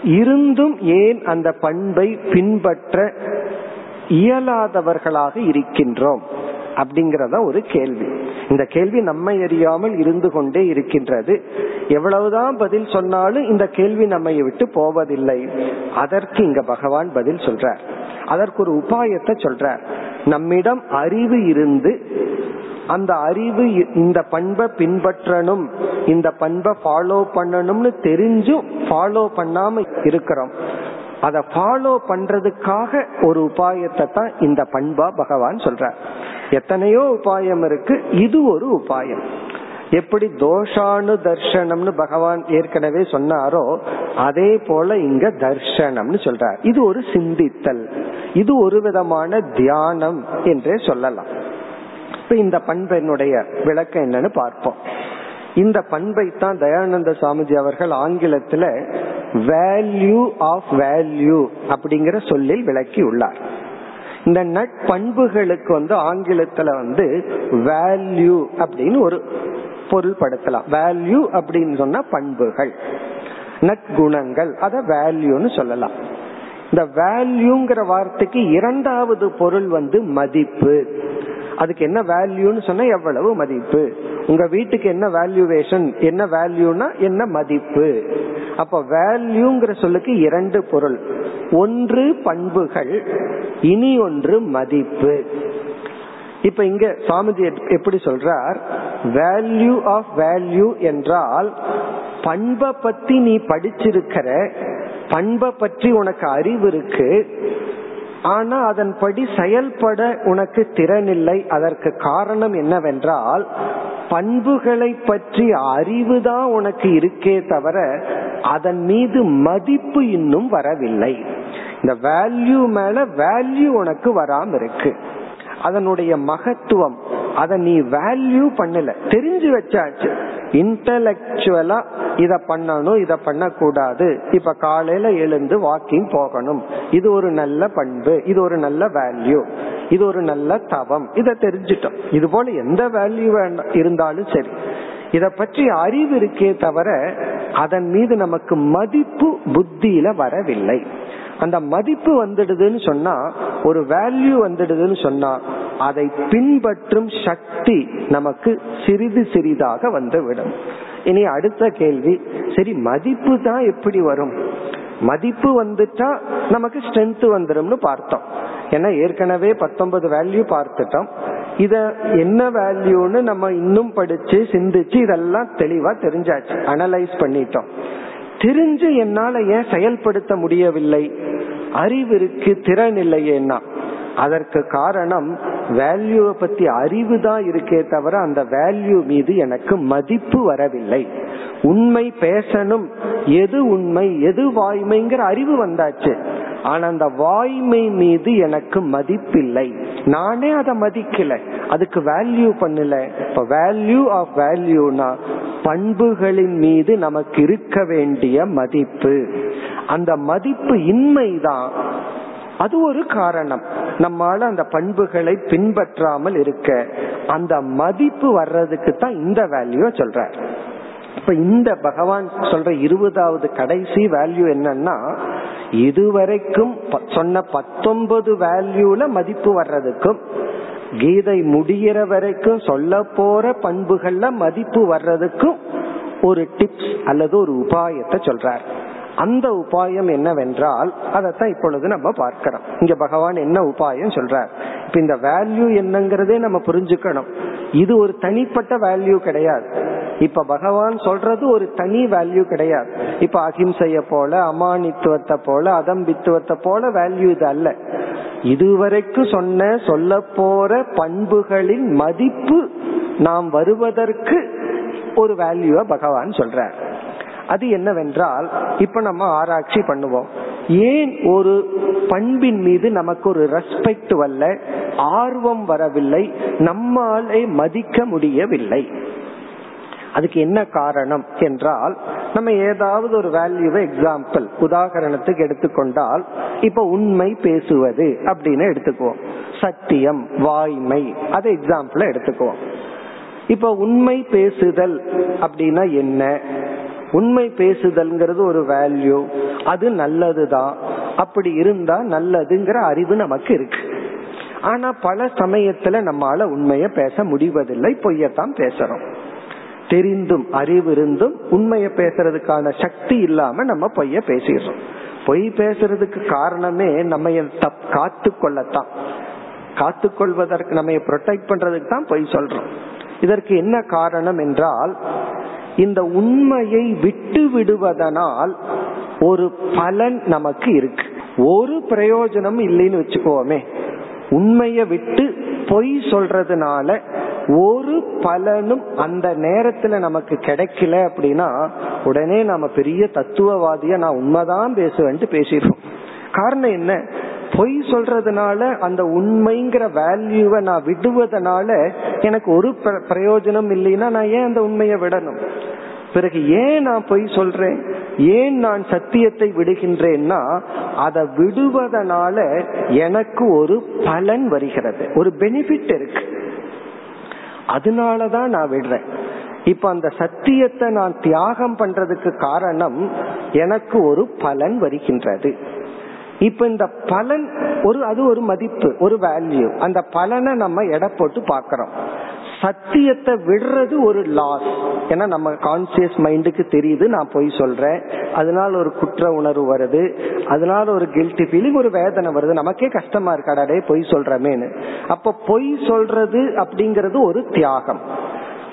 இருந்தும் ஏன் அந்த பண்பை பின்பற்ற இயலாதவர்களாக இருக்கின்றோம்? அப்படிங்கறத ஒரு கேள்வி. இந்த கேள்வி நம்மை அறியாமல் இருந்து கொண்டே இருக்கின்றது. எவ்வளவுதான் பதில் சொன்னாலும் இந்த கேள்வி நம்மை விட்டு போவதில்லை. அதற்கு இங்க பகவான் பதில் சொல்றார். அதற்கு ஒரு உபாயத்தை சொல்றார். நம்மிடம் அறிவு இருந்து அந்த அறிவு இந்த பண்பை பின்பற்றணும் இந்த பண்பை ஃபாலோ பண்ணணும்னு தெரிஞ்சும் ஃபாலோ பண்ணாம இருக்கிறோம். அதை ஃபாலோ பண்றதுக்காக ஒரு உபாயத்தை தான் இந்த பண்பா பகவான் சொல்ற எத்தனையோ உபாயம் இருக்கு இது ஒரு உபாயம். எப்படி தோஷானு தர்ஷனம்னு பகவான் ஏற்கனவே சொன்னாரோ அதே போல இங்க தர்ஷனம்னு சொல்றார். இது ஒரு சிந்தித்தல். இது ஒரு விதமான தியானம் என்றே சொல்லலாம். இப்ப இந்த பண்பினுடைய விளக்கம் என்னன்னு பார்ப்போம். இந்த பண்பை தான் தயானந்த சாமிஜி அவர்கள் ஆங்கிலத்துல வேல்யூ ஆஃப் வேல்யூ அப்படிங்கிற சொல்லில் விளக்கி உள்ளார். இந்த நட்பண்புகளுக்கு வந்து ஆங்கிலத்துல வந்து வேல்யூ அப்படின்னு ஒரு பொருள்படுத்தலாம். வேல்யூ அப்படின்னு சொன்னா பண்புகள் நற்குணங்கள் அத வேல்யூன்னு சொல்லலாம். இந்த வேல்யூங்கிற வார்த்தைக்கு இரண்டாவது பொருள் வந்து மதிப்பு. அதுக்கு என்ன வேல்யூன்னு சொன்னா எவ்வளவு மதிப்பு. உங்க வீட்டுக்கு என்ன வேல்யூவேஷன் என்ன வேல்யூனா என்ன மதிப்பு. அப்ப வேல்யூங்கிற சொல்லுக்கு இரண்டு பொருள். ஒன்று பண்புகள் இனி ஒன்று மதிப்பு. இப்ப இங்க சுவாமிஜி எப்படி சொல்றார்? வேல்யூ ஆஃப் வேல்யூ என்றால் பண்பை பத்தி நீ படிச்சிருக்கிற பண்பை பற்றி உனக்கு அறிவு இருக்கு ஆனா அதன்படி செயல்பட உனக்கு திறனில்லை அதற்கு காரணம் என்னவென்றால் பண்புகளை பற்றி அறிவு தான் உனக்கு இருக்கே தவிர அதன் மீது மதிப்பு இன்னும் வரவில்லை. இந்த வேல்யூ மேல வேல்யூ உனக்கு வராம இருக்கு. அதனுடைய மகத்துவம் அதை நீ வேல்யூ பண்ணல. தெரிஞ்சு வச்சாச்சு. இன்டலக்சுவலா இத பண்ணணும் இத பண்ணக்கூடாது. இப்ப காலையில எழுந்து வாக்கிங் போகணும். இது ஒரு நல்ல பண்பு இது ஒரு நல்ல வேல்யூ இது ஒரு நல்ல தவம். இத தெரிஞ்சிட்டோம். இது போல எந்த வேல்யூ இருந்தாலும் சரி. இத பற்றி அறிவு இருக்கே தவிர அதன் மீது நமக்கு மதிப்பு புத்தியில வரவில்லை. அந்த மதிப்பு வந்துடுதுன்னு சொன்னா ஒரு வேல்யூ வந்துடுதுன்னு சொன்னா அதை பின்பற்றும் சக்தி நமக்கு சிறிது சிறிதாக வந்துவிடும். இனி அடுத்த கேள்வி சரி மதிப்பு தான் எப்படி வரும்? மதிப்பு வந்துட்டா நமக்கு ஸ்ட்ரென்த் வந்துடும் பார்த்தோம். ஏன்னா ஏற்கனவே பத்தொன்பது வேல்யூ பார்த்துட்டோம். இத என்ன வேல்யூன்னு நம்ம இன்னும் படிச்சு சிந்திச்சு இதெல்லாம் தெளிவா தெரிஞ்சாச்சு அனலைஸ் பண்ணிட்டோம். தெரிஞ்சு என்னால ஏன் செயல்படுத்த முடியவில்லை? அறிவு இருக்கு திறன் இல்லையேன்னா அதற்கு காரணம் வேல்யூவை பத்தி அறிவு தான் இருக்கே தவிர அந்த வேல்யூ மீது எனக்கு மதிப்பு வரவில்லை. உண்மை பேசணும் எது உண்மை எது வாய்மைங்கிற அறிவு வந்தாச்சு. ஆனா அந்த வாய்மை மீது எனக்கு மதிப்பில்லை. நானே அதை மதிக்கல. அதுக்கு வேல்யூ பண்ணல. இப்ப வேல்யூ ஆஃப் வேல்யூனா பண்புகளின் மீது நமக்கு இருக்க வேண்டிய மதிப்பு. அந்த மதிப்பு இன்மைதான். அது ஒரு காரணம். நம்மால அந்த பண்புகளை பின்பற்றாமல் இருக்க. அந்த மதிப்பு வர்றதுக்கு தான் இந்த வேல்யூ சொல்ற இப்ப இந்த பகவான் சொல்ற இருபதாவது கடைசி வேல்யூ என்னன்னா இதுவரைக்கும் சொன்ன பத்தொன்பது வேல்யூல மதிப்பு வர்றதுக்கும் கீதை முடிகிற வரைக்கும் சொல்ல போற பண்புகள்ல மதிப்பு வர்றதுக்கும் ஒரு டிப்ஸ் அல்லது ஒரு உபாயத்தை சொல்றார். அந்த உபாயம் என்னவென்றால் அதைத்தான் இப்பொழுது நம்ம பார்க்கிறோம். இங்க பகவான் என்ன உபாயம் சொல்றார்? இப்ப இந்த வேல்யூ என்னங்கிறதே நம்ம புரிஞ்சுக்கணும். இது ஒரு தனிப்பட்ட வேல்யூ கிடையாது. இப்ப பகவான் சொல்றது ஒரு தனி வேல்யூ கிடையாது. இப்ப அகிம்சைய போல அமானித்துவத்தை போல அதம்பித்துவத்தை போல வேல்யூ இது அல்ல. இதுவரைக்கும் சொன்ன சொல்ல போற பண்புகளின் மதிப்பு நாம் வருவதற்கு ஒரு வேல்யூவ பகவான் சொல்றார். அது என்னவென்றால் இப்ப நம்ம ஆராய்ச்சி பண்ணுவோம். ஏன் ஒரு பண்பின் மீது நமக்கு ஒரு ரெஸ்பெக்ட் வரல ஆர்வம் வரவில்லை நம்மாலே மதிக்க முடியவில்லை? அதுக்கு என்ன காரணம் என்றால் நம்ம ஏதாவது ஒரு வேல்யூவை எக்ஸாம்பிள் உதாகரணத்துக்கு எடுத்துக்கொண்டால் இப்ப உண்மை பேசுவது அப்படின்னு எடுத்துக்குவோம். சத்தியம் வாய்மை அதை எக்ஸாம்பிள் எடுத்துக்குவோம். இப்ப உண்மை பேசுதல் அப்படின்னா என்ன? உண்மை பேசுதல்ங்கிறது ஒரு வேல்யூ அது நல்லதுதான். அப்படி இருந்தா நல்லதுங்கிற அறிவு நமக்கு இருக்கு. ஆனா பல சமயத்துல நம்மால உண்மைய பேச முடிவதில்லை பொய்யத்தான் பேசுறோம். தெரிந்தும் அறிவு இருந்தும் உண்மைய பேசுறதுக்கான சக்தி இல்லாம நம்ம பொய்ய பேசிடுறோம். பொய் பேசுறதுக்கு காரணமே நம்ம காத்து கொள்ளத்தான் காத்து கொள்வதற்கு நம்ம ப்ரொடெக்ட் பண்றதுக்கு தான் பொய் சொல்றோம். இதற்கு என்ன காரணம் என்றால் இந்த உண்மையை விட்டு விடுவதனால் ஒரு பலன் நமக்கு இருக்கு. ஒரு பிரயோஜனம் இல்லைன்னு வச்சுக்கோமே. உண்மையை விட்டு பொய் சொல்றதுனால ஒரு பலனும் அந்த நேரத்துல நமக்கு கிடைக்கல அப்படின்னா உடனே நம்ம பெரிய தத்துவவாதிய நான் உண்மைதான் பேசுவேன்ட்டு பேசிடுறோம். காரணம் என்ன? பொய் சொல்றதுனால அந்த உண்மைங்கிற வேல்யூவை நான் விடுவதனால எனக்கு ஒரு பிரயோஜனம் இல்லைன்னா நான் ஏன் அந்த உண்மையை விடணும்? பிறகு ஏன் நான் பொய் சொல்றேன்? ஏன் நான் சத்தியத்தை விடுகின்றேன்னா அதை விடுவதனால எனக்கு ஒரு பலன் வருகிறது. ஒரு பெனிஃபிட் இருக்கு. அதனாலதான் நான் விடுறேன். இப்ப அந்த சத்தியத்தை நான் தியாகம் பண்றதுக்கு காரணம் எனக்கு ஒரு பலன் வருகின்றது. இப்ப இந்த பலன் ஒரு அது ஒரு மதிப்பு ஒரு வேல்யூ அந்த பலனை நம்ம எடை போட்டு பாக்கிறோம் சத்தியத்தை விடுறது ஒரு லாஸ் ஏன்னா நம்ம கான்சியஸ் மைண்டுக்கு தெரியுது நான் பொய் சொல்றேன். அதனால ஒரு குற்ற உணர்வு வருது. அதனால ஒரு கில்ட்டி ஃபீலிங் ஒரு வேதனை வருது. நமக்கே கஷ்டமா இருக்காடே பொய் சொல்றமேனு அப்ப பொய் சொல்றது அப்படிங்கறது ஒரு தியாகம்.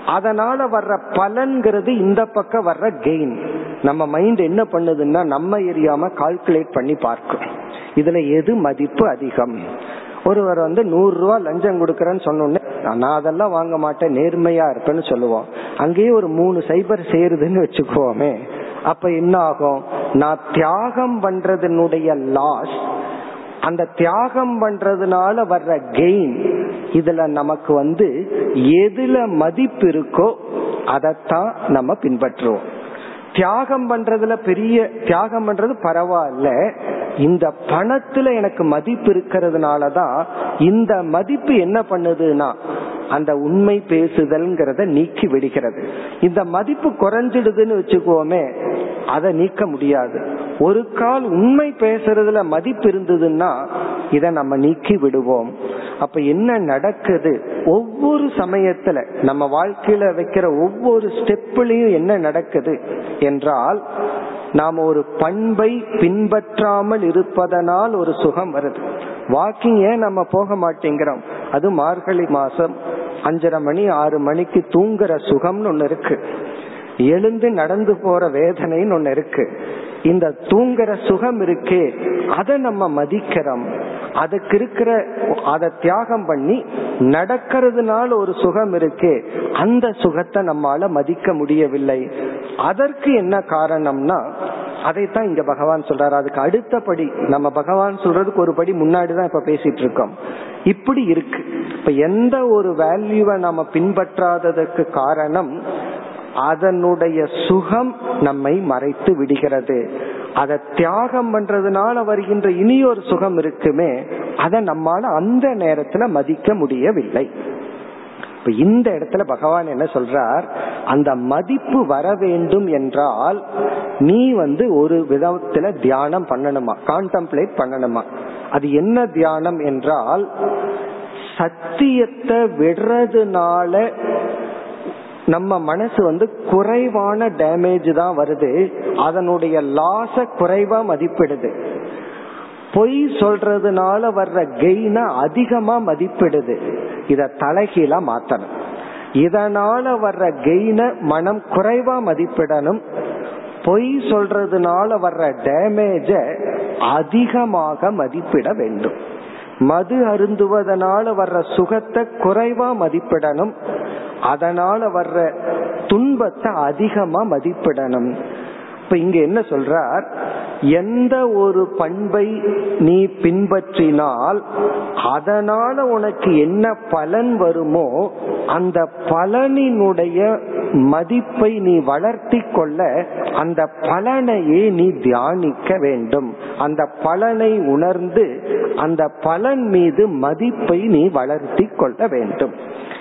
அதனால வர்ற பலன்கிறது இந்த பக்கம் வர்ற கெயின் நம்ம மைண்ட் என்ன பண்ணுதுன்னா நம்ம எரியாம கால்குலேட் பண்ணி பார்க்கும் இதுல எது மதிப்பு அதிகம்? ஒருவர் வந்து நூறு ரூபா லஞ்சம் கொடுக்கறேன்னு சொன்னோடனே நான் அதெல்லாம் வாங்க மாட்டேன் நேர்மையா இருப்பேன்னு சொல்லுவோம். அங்கேயே ஒரு மூணு சைபர் சேருதுன்னு வச்சுக்குவோமே அப்ப என்ன ஆகும்? நான் தியாகம் பண்றதனுடைய லாஸ் அந்த தியாகம் பண்றதுனால வர்ற கெயின் இதுல நமக்கு வந்து எதுல மதிப்பு இருக்கோ அதைத்தான் நம்ம பின்பற்றுவோம். தியாகம் பண்றதுல பெரிய தியாகம் பண்றது பரவாயில்ல. இந்த பணத்துல எனக்கு மதிப்பு இருக்கிறதுனாலதான் இந்த மதிப்பு என்ன பண்ணுதுன்னா அந்த உண்மை பேசுதல்ங்கிறத நீக்கி விடுகிறது. இந்த மதிப்பு குறைஞ்சிடுதுன்னு வச்சுக்கோமே அதை நீக்க முடியாது. ஒரு கால் உண்மை பேசுறதுல மதிப்பு இருந்ததுன்னா இதை நம்ம நீக்கி விடுவோம். அப்ப என்ன நடக்குது? ஒவ்வொரு சமயத்துல நம்ம வாழ்க்கையில வைக்கிற ஒவ்வொரு ஸ்டெப்லயும் என்ன நடக்குது? என்றால் நாம ஒரு பண்பை பின்பற்றாமல் இருப்பதனால் ஒரு சுகம் வருது. வாக்கிங் ஏன் நம்ம போக மாட்டேங்கிறோம்? அது மார்கழி மாசம் அஞ்சரை மணி ஆறு மணிக்கு தூங்குற சுகம்னு ஒண்ணு இருக்கு. எழுந்து நடந்து போற வேதனைன்னு ஒண்ணு இருக்கு. இந்த தூங்குற சுகம் இருக்கே அதை நம்ம மதிக்கிறோம். அதுக்கு இருக்கிற அதை தியாகம் பண்ணி நடக்கிறதுனால ஒரு சுகம் இருக்கு அந்த சுகத்தை நம்மால மதிக்க முடியவில்லை. அதற்கு என்ன காரணம்னா அதைத்தான் இங்க பகவான் சொல்றாரு. அதுக்கு அடுத்தபடி நம்ம பகவான் சொல்றதுக்கு ஒரு படி முன்னாடிதான் இப்ப பேசிட்டு இருக்கோம். இப்படி இருக்கு. இப்ப எந்த ஒரு வேல்யூவை நம்ம பின்பற்றாததுக்கு காரணம் அதனுடைய சுகம் நம்மை மறைத்து விடுகிறது. அதை தியாகம் பண்றதுனால வருகின்ற இனியொரு சுகம் இருக்குமே அதை நம்மால அந்த நேரத்துல மதிக்க முடியவில்லை. இப்ப இந்த இடத்துல பகவான் என்ன சொல்றார்? அந்த மதிப்பு வர வேண்டும் என்றால் நீ வந்து ஒரு விதத்துல தியானம் பண்ணணுமா? கான்டம்ப்ளேட் பண்ணணுமா? அது என்ன தியானம் என்றால் சத்தியத்தை விடுறதுனால நம்ம மனசு வந்து குறைவான டேமேஜ் தான் வருது. அதனுடைய லாஸ குறைவா மதிப்பிடுது. பொய் சொல்றதுனால வர்ற கெயின அதிகமா மதிப்பிடுது. இத தலைகீழா மாத்தணும். இதனால வர்ற கெயின மனம் குறைவா மதிப்பிடணும். பொய் சொல்றதுனால வர்ற டேமேஜ அதிகமாக மதிப்பிட வேண்டும். மது அருந்துவதனால வர்ற சுகத்தை குறைவா மதிப்பிடணும். அதனால வர்ற துன்பத்தை அதிகமா மதிப்பிடணும். இப்ப இங்க என்ன சொல்றார்? எந்த ஒரு பண்பை நீ பின்பற்றினால் அதனால உனக்கு என்ன பலன் வருமோ அந்த பலனினுடைய மதிப்பை நீ வளர்த்தி கொள்ள அந்த பலனையே நீ தியானிக்க வேண்டும். அந்த பலனை உணர்ந்து அந்த பலன் மீது மதிப்பை நீ வளர்த்தி கொள்ள வேண்டும்.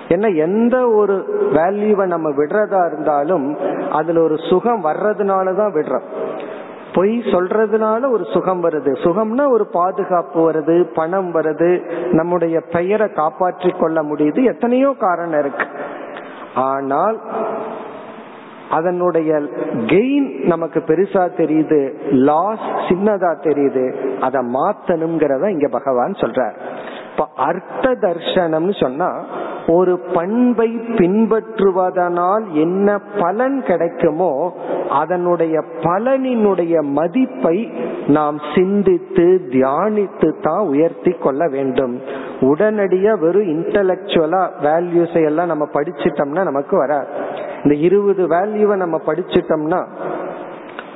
ஏன்னா எந்த ஒரு வேல்யூவை நம்ம விடுறதா இருந்தாலும் அதுல ஒரு சுகம் வர்றதுனாலதான் விடுறோம். பொய் சொல்றதுனால ஒரு சுகம் வருது. சுகம்னா ஒரு பாதுகாப்பு வருது பணம் வருது. நம்முடைய பெயரை காப்பாற்றி கொள்ள முடியுது. எத்தனையோ காரணம் இருக்கு. ஆனால் அதனுடைய கெயின் நமக்கு பெருசா தெரியுது. லாஸ் சின்னதா தெரியுது. அதை மாத்தணுங்கிறத இங்க பகவான் சொல்றார். இப்ப அர்த்த தர்சனம்னு சொன்னா ஒரு பண்பை பின்பற்றுவதனால் என்ன பலன் கிடைக்குமோ அதனுடைய பலனினுடைய மதிப்பை நாம் சிந்தித்து தியானித்து தான் உயர்த்தி கொள்ள வேண்டும். உடனடியா வெறும் இன்டலக்சுவலா வேல்யூஸை எல்லாம் நம்ம படிச்சிட்டோம்னா நமக்கு வராது. இந்த இருபது வேல்யூவை நம்ம படிச்சிட்டோம்னா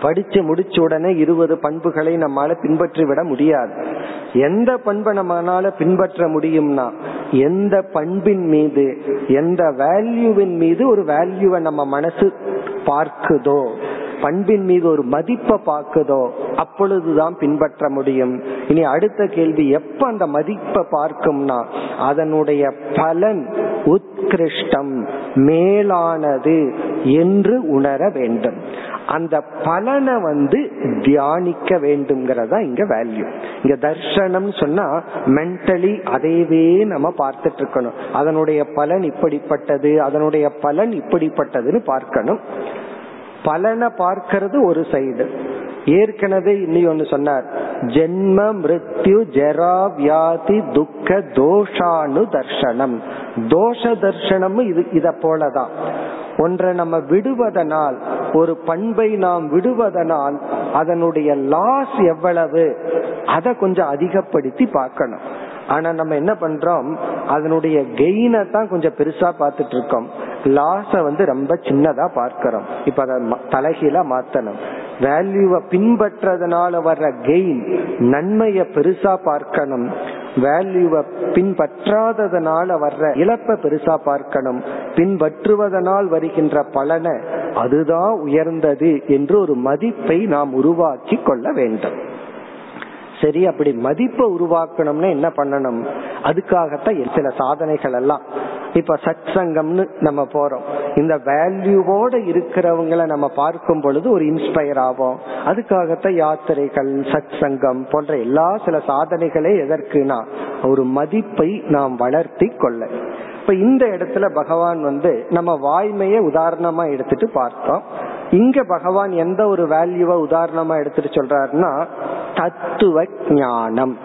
படிச்சு முடிச்ச உடனே இருபது பண்புகளை நம்மால பின்பற்றி விட முடியாது. எந்த பண்பை நம்மளால பின்பற்ற முடியும்னா எந்த பண்பின் மீது எந்த வேல்யூவின் மீது ஒரு வேல்யூவை நம்ம மனசு பார்க்குதோ பண்பின் மீது ஒரு மதிப்பை பார்க்குதோ அப்பொழுதுதான் பின்பற்ற முடியும். இனி அடுத்த கேள்வி எப்ப அந்த மதிப்பை பார்க்கும்னா அதனுடைய பலன் உத்கிருஷ்டம் மேலானது என்று உணர வேண்டும். அந்த பலனை வந்து தியானிக்க வேண்டும்ங்கிறதா இங்க வேல்யூ இங்க தர்சனம் சொன்னா மென்டலி அதையவே நம்ம பார்த்துட்டு இருக்கணும். அதனுடைய பலன் இப்படிப்பட்டது அதனுடைய பலன் இப்படிப்பட்டதுன்னு பார்க்கணும். பலனை பார்க்கறது ஒரு சைடு ஏற்கனவே இன்னி ஒன்னு சொன்னார். ஜென்ம மிருத்யு ஜெரா வியாதி துக்க தோஷானு தர்ஷனம். தோஷ தர்ஷனம் இது இத போலதான். ஒன்றை நம்ம விடுவதனால் ஒரு பண்பை நாம் விடுவதனால் அதனுடைய லாஸ் எவ்வளவு அதை கொஞ்சம் அதிகப்படுத்தி பார்க்கணும். ஆனா நம்ம என்ன பண்றோம் அதனுடைய கெயினை தான் கொஞ்சம் பெருசா பார்த்துட்டு இருக்கோம். லாஸ வந்து ரொம்ப சின்னதா பார்க்கிறோம். இப்ப அதை தலைகீழா மாத்தணும். வேல்யூவை பின்பற்றதுனால வர்ற கெயின் நன்மைய பெருசா பார்க்கணும். வேல்யூவை பின்பற்றாததுனால வர்ற இழப்பை பெருசா பார்க்கணும். பின்பற்றுவதனால் வருகின்ற பலனை அதுதான் உயர்ந்தது என்று ஒரு மதிப்பை நாம் உருவாக்கி கொள்ள வேண்டும். சரி அப்படி மதிப்பை உருவாக்கணும்னா என்ன பண்ணணும்? அதுக்காகத்தான் சில சாதனைகள் எல்லாம். இப்ப சத் சங்கம்னு நம்ம போறோம். இந்த வேல்யூவோட இருக்கிறவங்கள நம்ம பார்க்கும் பொழுது ஒரு இன்ஸ்பயர் ஆகும் அதுக்காகத்தான் யாத்திரைகள் சத் சங்கம் போன்ற எல்லா சில சாதனைகளே எதற்குனா ஒரு மதிப்பை நாம் வளர்த்தி கொள்ள. இப்ப இந்த இடத்துல பகவான் வந்து நம்ம வாய்மையை உதாரணமா எடுத்துட்டு பார்த்தோம். இங்க பகவான் எந்த ஒரு வேல்யூவை உதாரணமா எடுத்துட்டு சொல்றாருன்னா தத்துவ ஞானம்.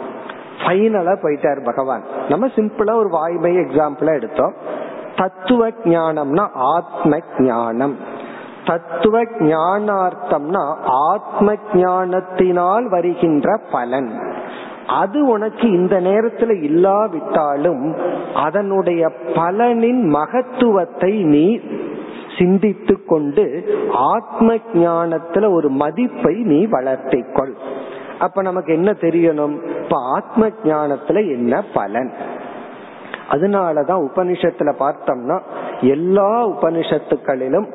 ஃபைனலா போயிட்டார் பகவான். நம்ம சிம்பிளா ஒரு வாய்மை எக்ஸாம்பிளா எடுத்தோம். தத்துவ ஞானம்னா ஆத்ம ஞானம். தத்துவ ஞானார்த்தம்னா ஆத்ம ஞானத்தினால் வருகின்ற பலன். அது உனக்கு இந்த நேரத்துல இல்லாவிட்டாலும் அதனுடைய பலனின் மகத்துவத்தை நீ சிந்தித்து கொண்டு ஆத்ம ஞானத்துல ஒரு மதிப்பை நீ வளர்த்திக்கொள். அப்ப நமக்கு என்ன தெரியணும்? இப்ப ஆத்ம ஞானத்துல என்ன பலன்? அதனாலதான் உபனிஷத்துல பார்த்தோம்னா எல்லா உபனிஷத்துக்களிலும்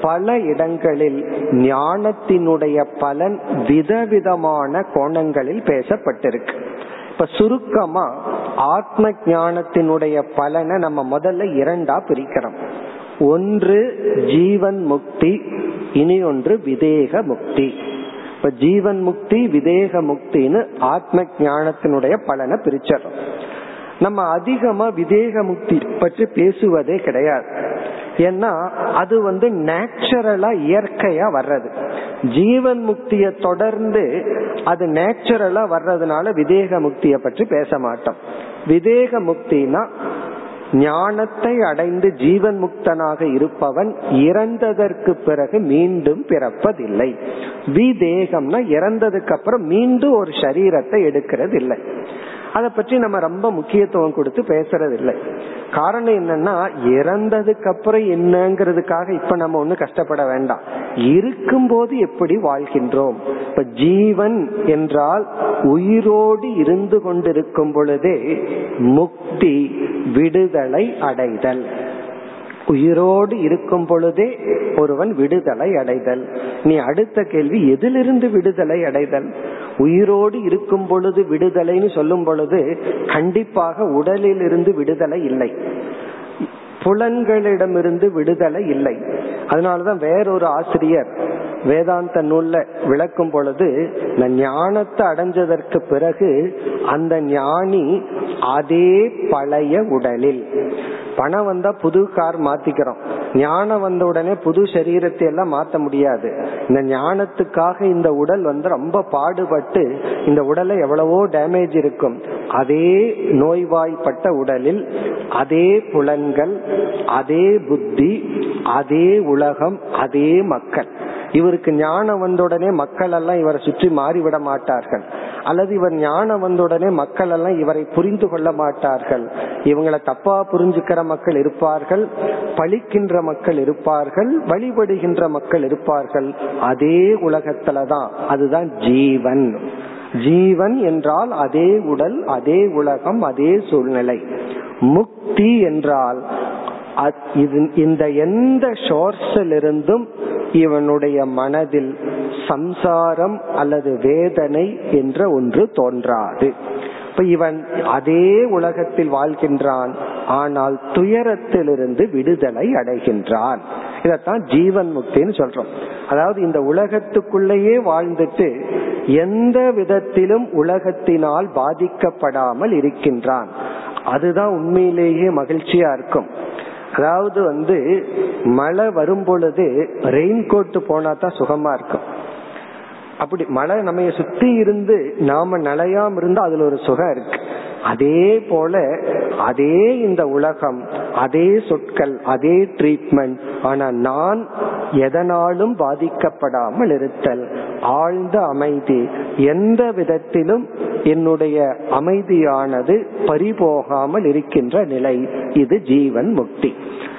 பல இடங்களில் ஞானத்தினுடைய பலன் விதவிதமான கோணங்களில் பேசப்பட்டிருக்கு. இப்ப சுருக்கமா ஆத்ம ஞானத்தினுடைய பலனை நம்ம முதல்ல இரண்டா பிரிக்கிறோம். ஒன்று ஜீவன் முக்தி இனி ஒன்று விதேக முக்தி. இப்ப ஜீவன் முக்தி விதேக முக்தின்னு ஆத்ம ஞானத்தினுடைய பலனை பிரிச்சிடறோம் நம்ம அதிகமா விதேக முக்தி பற்றி பேசுவதே கிடையாது. ஏன்னா அது வந்து நேச்சுரலா இயற்கையா வர்றது. ஜீவன் முக்திய தொடர்ந்து அது நேச்சுரலா வர்றதுனால விதேக முக்திய பற்றி பேச மாட்டோம். விதேக முக்தினா ஞானத்தை அடைந்து ஜீவன் முக்தனாக இருப்பவன் இறந்ததற்கு பிறகு மீண்டும் பிறப்பதில்லை. விதேகம்னா இறந்ததுக்கு அப்புறம் மீண்டும் ஒரு சரீரத்தை எடுக்கிறது இல்லை அதை பற்றி நம்ம ரொம்ப முக்கியத்துவம் கொடுத்து பேசுறது இல்லை காரணம் என்னன்னா இறந்ததுக்கு அப்புறம் என்னங்கிறதுக்காக இப்ப நம்ம ஒண்ணு கஷ்டப்பட வேண்டாம். இருக்கும்போது எப்படி வாழ்கின்றோம்? இப்ப ஜீவன் என்றால் உயிரோடு இருந்து கொண்டிருக்கும் பொழுதே முக்தி விடுதலை அடைதல். உயிரோடு இருக்கும் பொழுதே ஒருவன் விடுதலை அடைதல். நீ அடுத்த கேள்வி எதிலிருந்து விடுதலை அடைதல்? உயிரோடு இருக்கும் பொழுது விடுதலைன்னு சொல்லும் பொழுது கண்டிப்பாக உடலில் இருந்து விடுதலை இல்லை. புலன்களிடமிருந்து விடுதலை இல்லை. அதனாலதான் வேறொரு ஆசிரியர் வேதாந்த நூல்ல விளக்கும் பொழுது இந்த ஞானத்தை அடைஞ்சதற்கு பிறகு அந்த ஞானி அதே பழைய உடலில். பணம் வந்தா புது கார் மாத்திக்கிறோம். ஞானம் வந்த உடனே புது சரீரத்தை எல்லாம் மாத்த முடியாது. இந்த ஞானத்துக்காக இந்த உடல் வந்து ரொம்ப பாடுபட்டு இந்த உடலை எவ்வளவோ டேமேஜ் இருக்கும். அதே நோய்வாய்ப்பட்ட உடலில் அதே புலன்கள் அதே புத்தி அதே உலகம் அதே மக்கள். இவருக்கு ஞானம் வந்தவுடனே மக்கள் எல்லாம் இவரை சுற்றி மாறிவிட மாட்டார்கள். அல்லது இவர் ஞானம் வந்தவுடனே மக்கள் எல்லாம் இவரை புரிந்து கொள்ள மாட்டார்கள். இவங்களை தப்பா புரிஞ்சுக்கிற மக்கள் இருப்பார்கள் பழிக்கின்ற மக்கள் இருப்பார்கள் வழிபடுகின்ற மக்கள் இருப்பார்கள். அதே உலகத்துலதான். அதுதான் ஜீவன். ஜீவன் என்றால் அதே உடல் அதே உலகம் அதே சூழ்நிலை. முக்தி என்றால் இந்த எந்த சோர்ஸிலிருந்தும் இவனுடைய மனதில் சம்சாரம் அல்லது வேதனை என்ற ஒன்று தோன்றாது. இப்ப இவன் அதே உலகத்தில் வாழ்கின்றான் ஆனால் துயரத்திலிருந்து விடுதலை அடைகின்றான். இதத்தான் ஜீவன் முக்தின்னு சொல்றோம். அதாவது இந்த உலகத்துக்குள்ளேயே வாழ்ந்துட்டு எந்த விதத்திலும் உலகத்தினால் பாதிக்கப்படாமல் இருக்கின்றான். அதுதான் உண்மையிலேயே மகிழ்ச்சியா இருக்கும். அதாவது வந்து மழை வரும் பொழுது ரெயின் கோட் போனா தான் சுகமா இருக்கும். அப்படி மழை நம்ம சுத்தி இருந்து நாம நலையாம இருந்தா அதுல ஒரு சுகம் இருக்கு. அதே போல அதே இந்த உலகம் அதே சொற்கள் அதே ட்ரீட்மெண்ட் ஆனா நான் எதனாலும் பாதிக்கப்படாமல் இருத்தல். ஆழ்ந்த அமைதி. எந்த விதத்திலும் என்னுடைய அமைதியானது பறிபோகாமல் இருக்கின்ற நிலை. இது ஜீவன் முக்தி.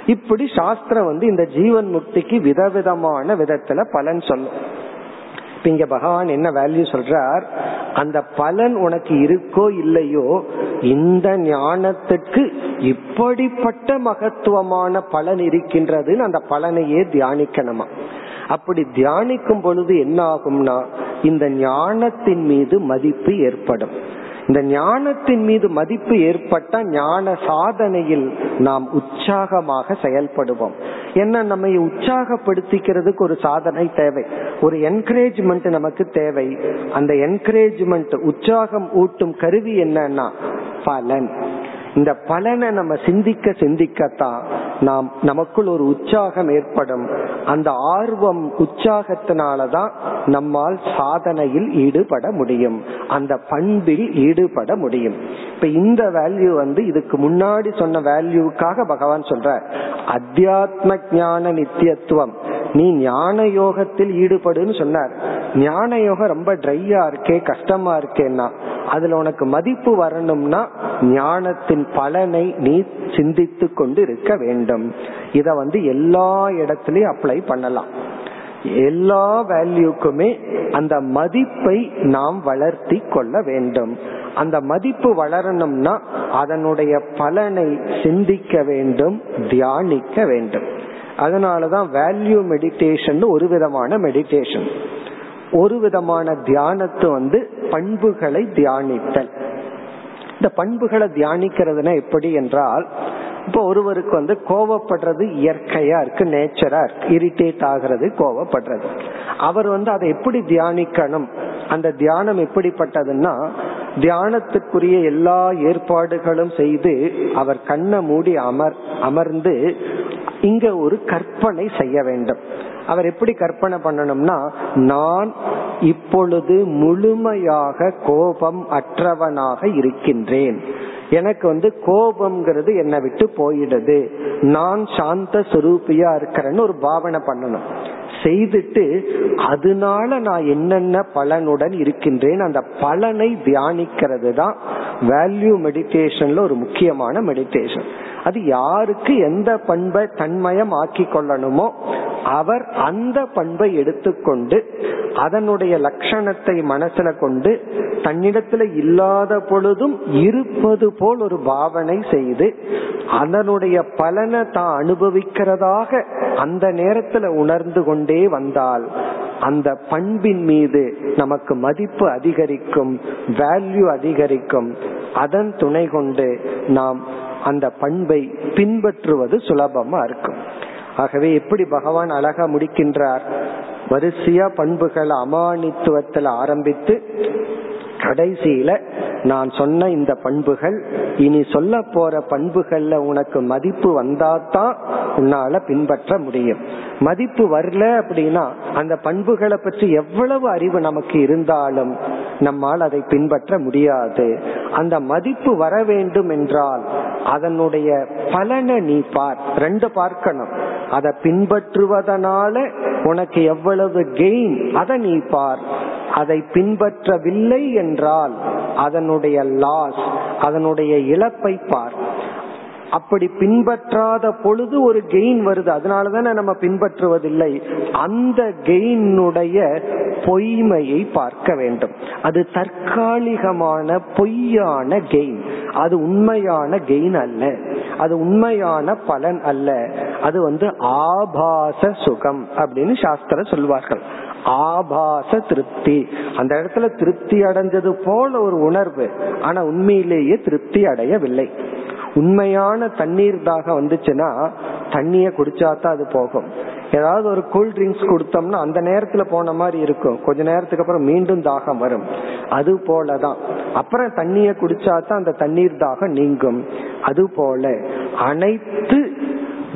இப்படி சாஸ்திரம் வந்து இந்த ஜீவன் முக்திக்கு விதவிதமான விதத்துல பலன் சொல்லும். இங்க பகவான் என்ன வேல்யூ சொல்றார்? அந்த பலன் உனக்கு இருக்கோ இல்லையோ இந்த ஞானத்துக்கு இப்படிப்பட்ட மகத்துவமான பலன் இருக்கின்றதுன்னு அந்த பலனையே தியானிக்கணுமா? அப்படி தியானிக்கும் பொழுது என்ன ஆகும்னா இந்த ஞானத்தின் மீது மதிப்பு ஏற்படும். இந்த ஞானத்தின் மீது மதிப்பு ஏற்பட்ட ஞான சாதனையில் நாம் உற்சாகமாக செயல்படுவோம். என்ன நம்மை உற்சாகப்படுத்திக்கிறதுக்கு ஒரு சாதனை தேவை. ஒரு என்கரேஜ்மெண்ட் நமக்கு தேவை. அந்த என்கரேஜ்மெண்ட் உற்சாகம் ஊட்டும் கருவி என்னன்னா பலன். இந்த பலனை நம்ம சிந்திக்க சிந்திக்கத்தான் நாம் நமக்குள் ஒரு உற்சாகம் ஏற்படும். அந்த ஆர்வம் உற்சாகத்தினாலதான் நம்மால் சாதனையில் ஈடுபட முடியும். அந்த பண்பில் ஈடுபட முடியும். இப்ப இந்த வேல்யூ வந்து இதுக்கு முன்னாடி சொன்ன வேல்யூக்காக பகவான் சொல்ற அத்தியாத்ம ஞான நித்தியத்துவம். நீ ஞான யோகத்தில் ஈடுபடுன்னு சொன்னார். ஞான யோகம் ரொம்ப ட்ரையா இருக்கே கஷ்டமா இருக்கேன்னா அதுல உனக்கு மதிப்பு வரணும்னா ஞானத்தின் பலனை நீ சிந்தித்து கொண்டு இருக்க வேண்டும். இத வந்து எல்லா இடத்துலயும் அப்ளை பண்ணலாம். எல்லா வேல்யூக்குமே அந்த மதிப்பை நாம் வளர்த்தி கொள்ள வேண்டும். அந்த மதிப்பு வளரணும்னா அதனுடைய பலனை சிந்திக்க வேண்டும் தியானிக்க வேண்டும். அதனாலதான் வேல்யூ மெடிடேஷன் ஒரு விதமான மெடிடேஷன் ஒரு விதமான தியானத்தை வந்து பண்புகளை தியானித்தல். இந்த பண்புகளை தியானிக்கிறதுனா எப்படி என்றால் இப்போ ஒருவருக்கு வந்து கோவப்படுறது இயற்கையா இருக்கு நேச்சரா இருக்கு இரிட்டேட் ஆகிறது கோவப்படுறது. அவர் வந்து அதை எப்படி தியானிக்கணும் அந்த தியானம் எப்படிப்பட்டதுன்னா தியானத்துக்குரிய எல்லா ஏற்பாடுகளும் செய்து அவர் கண்ணை மூடி அமர் அமர்ந்து இங்க ஒரு கற்பனை செய்ய வேண்டும். அவர் எப்படி கற்பனை பண்ணணும்னா நான் இப்பொழுது முழுமையாக கோபம் அற்றவனாக இருக்கின்றேன். எனக்கு வந்து கோபம்ங்கிறது என்னை விட்டு போயிடுது. நான் சாந்த சுரூபியா இருக்கிறேன்னு ஒரு பாவனை பண்ணணும். செய்துட்டு அதனால நான் என்னென்ன பலனுடன் இருக்கின்றேன்? அந்த பலனை தியானிக்கிறது தான் வேல்யூ மெடிடேஷன்ல ஒரு முக்கியமான மெடிடேஷன் அது யாருக்கு எந்த பண்பை தன்மயம் ஆக்கி கொள்ளணுமோ அவர் அந்த பண்பை எடுத்துக்கொண்டு அதனுடைய லட்சணத்தை மனசுல கொண்டு தன்னிடத்துல இல்லாத பொழுதும் இருப்பது போல் ஒரு பாவனை செய்து அதனுடைய பலனை தான் அனுபவிக்கிறதாக அந்த நேரத்துல உணர்ந்து கொண்டு கொண்டே வந்தால் அந்த பண்பின் மீது நமக்கு மதிப்பு அதிகரிக்கும் வேல்யூ அதிகரிக்கும். அதன் துணை கொண்டு நாம் அந்த பண்பை பின்பற்றுவது சுலபமா இருக்கும். ஆகவே எப்படி பகவான் அழகா முடிக்கின்றார்? வரிசையா பண்புகள் அமானித்துவத்தில் ஆரம்பித்து கடைசியில நான் சொன்ன இந்த பண்புகள் இனி சொல்ல போற பண்புகள்ல உனக்கு மதிப்பு வந்தாதான் உன்னால பின்பற்ற முடியும். மதிப்பு வரல அப்படின்னா அந்த பண்புகளை பற்றி எவ்வளவு அறிவு நமக்கு இருந்தாலும் நம்மால் அதை பின்பற்ற முடியாது. அந்த மதிப்பு வர வேண்டும் என்றால் அதனுடைய பலனை நீ பார். ரெண்டு பார்க்கணும். அதை பின்பற்றுவதனால உனக்கு எவ்வளவு கெயின் அதை நீ பார். அதை பின்பற்றவில்லை என்றால் அதனுடைய லாஸ் அதனுடைய இழப்பை பார். அப்படி பின்பற்றாத பொழுது ஒரு கெயின் வருது. அதனாலதானே நம்ம பின்பற்றுவதில்லை. அந்த கெயினுடைய பொய்மையை பார்க்க வேண்டும். அது தற்காலிகமான பொய்யான கெயின் அது உண்மையான கெயின் அல்ல. அது உண்மையான பலன் அல்ல. அது வந்து ஆபாச சுகம் அப்படின்னு சாஸ்திர சொல்வார்கள். ஆபாச திருப்தி. அந்த இடத்துல திருப்தி அடைஞ்சது போல ஒரு உணர்வு. ஆனா உண்மையிலேயே திருப்தி அடையவில்லை. உண்மையான தண்ணீர் தாகம் வந்துச்சுன்னா தண்ணிய குடிச்சாதான் அது போகும். ஏதாவது ஒரு கூல் ட்ரிங்க்ஸ் கொடுத்தோம்னா அந்த நேரத்துல போன மாதிரி இருக்கும். கொஞ்ச நேரத்துக்கு அப்புறம் மீண்டும் தாகம் வரும். அது போலதான். அப்புறம் தண்ணிய குடிச்சாதான் அந்த தண்ணீர் தாகம் நீங்கும். அது போல அனைத்து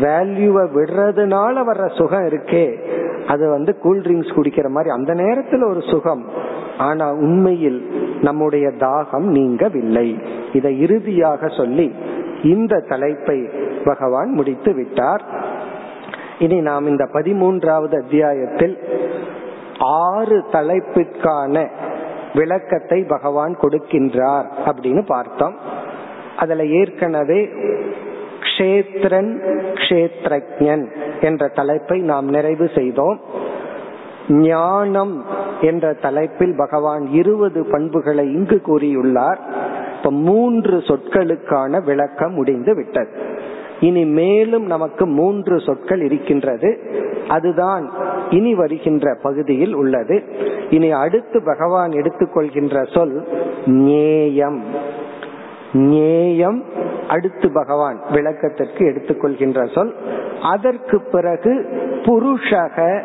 வேல்யூவை விடுறதுனால வர்ற சுகம் இருக்கே. அது வந்து கூல் ட்ரிங்க்ஸ் குடிக்கிற மாதிரி அந்த நேரத்துல ஒரு சுகம். ஆனா உண்மையில் நம்முடைய தாகம் நீங்கவில்லை. இதை இறுதியாக சொல்லி இந்த தலைப்பை பகவான் முடித்து விட்டார். இனி நாம் இந்த பதிமூன்றாவது அத்தியாயத்தில் ஆறு தலைப்புக்கான விளக்கத்தை பகவான் கொடுக்கின்றார் அப்படின்னு பார்த்தோம். அதுல ஏற்கனவே க்ஷேத்ரன் கஷேத்ரஜன் என்ற தலைப்பை நாம் நிறைவு செய்தோம். ஞானம் என்ற தலைப்பில் பகவான் இருபது பண்புகளை இங்கு கூறியுள்ளார். இப்ப மூன்று சொற்களுக்கான விளக்கம் முடிந்து விட்டது. இனி மேலும் நமக்கு மூன்று சொற்கள் இருக்கின்றது. அதுதான் இனி வருகின்ற பகுதியில் உள்ளது. இனி அடுத்து பகவான் எடுத்துக்கொள்கின்ற சொல் நேயம் நேயம் அடுத்து பகவான் விளக்கத்திற்கு எடுத்துக்கொள்கின்ற சொல். அதற்கு பிறகு புருஷக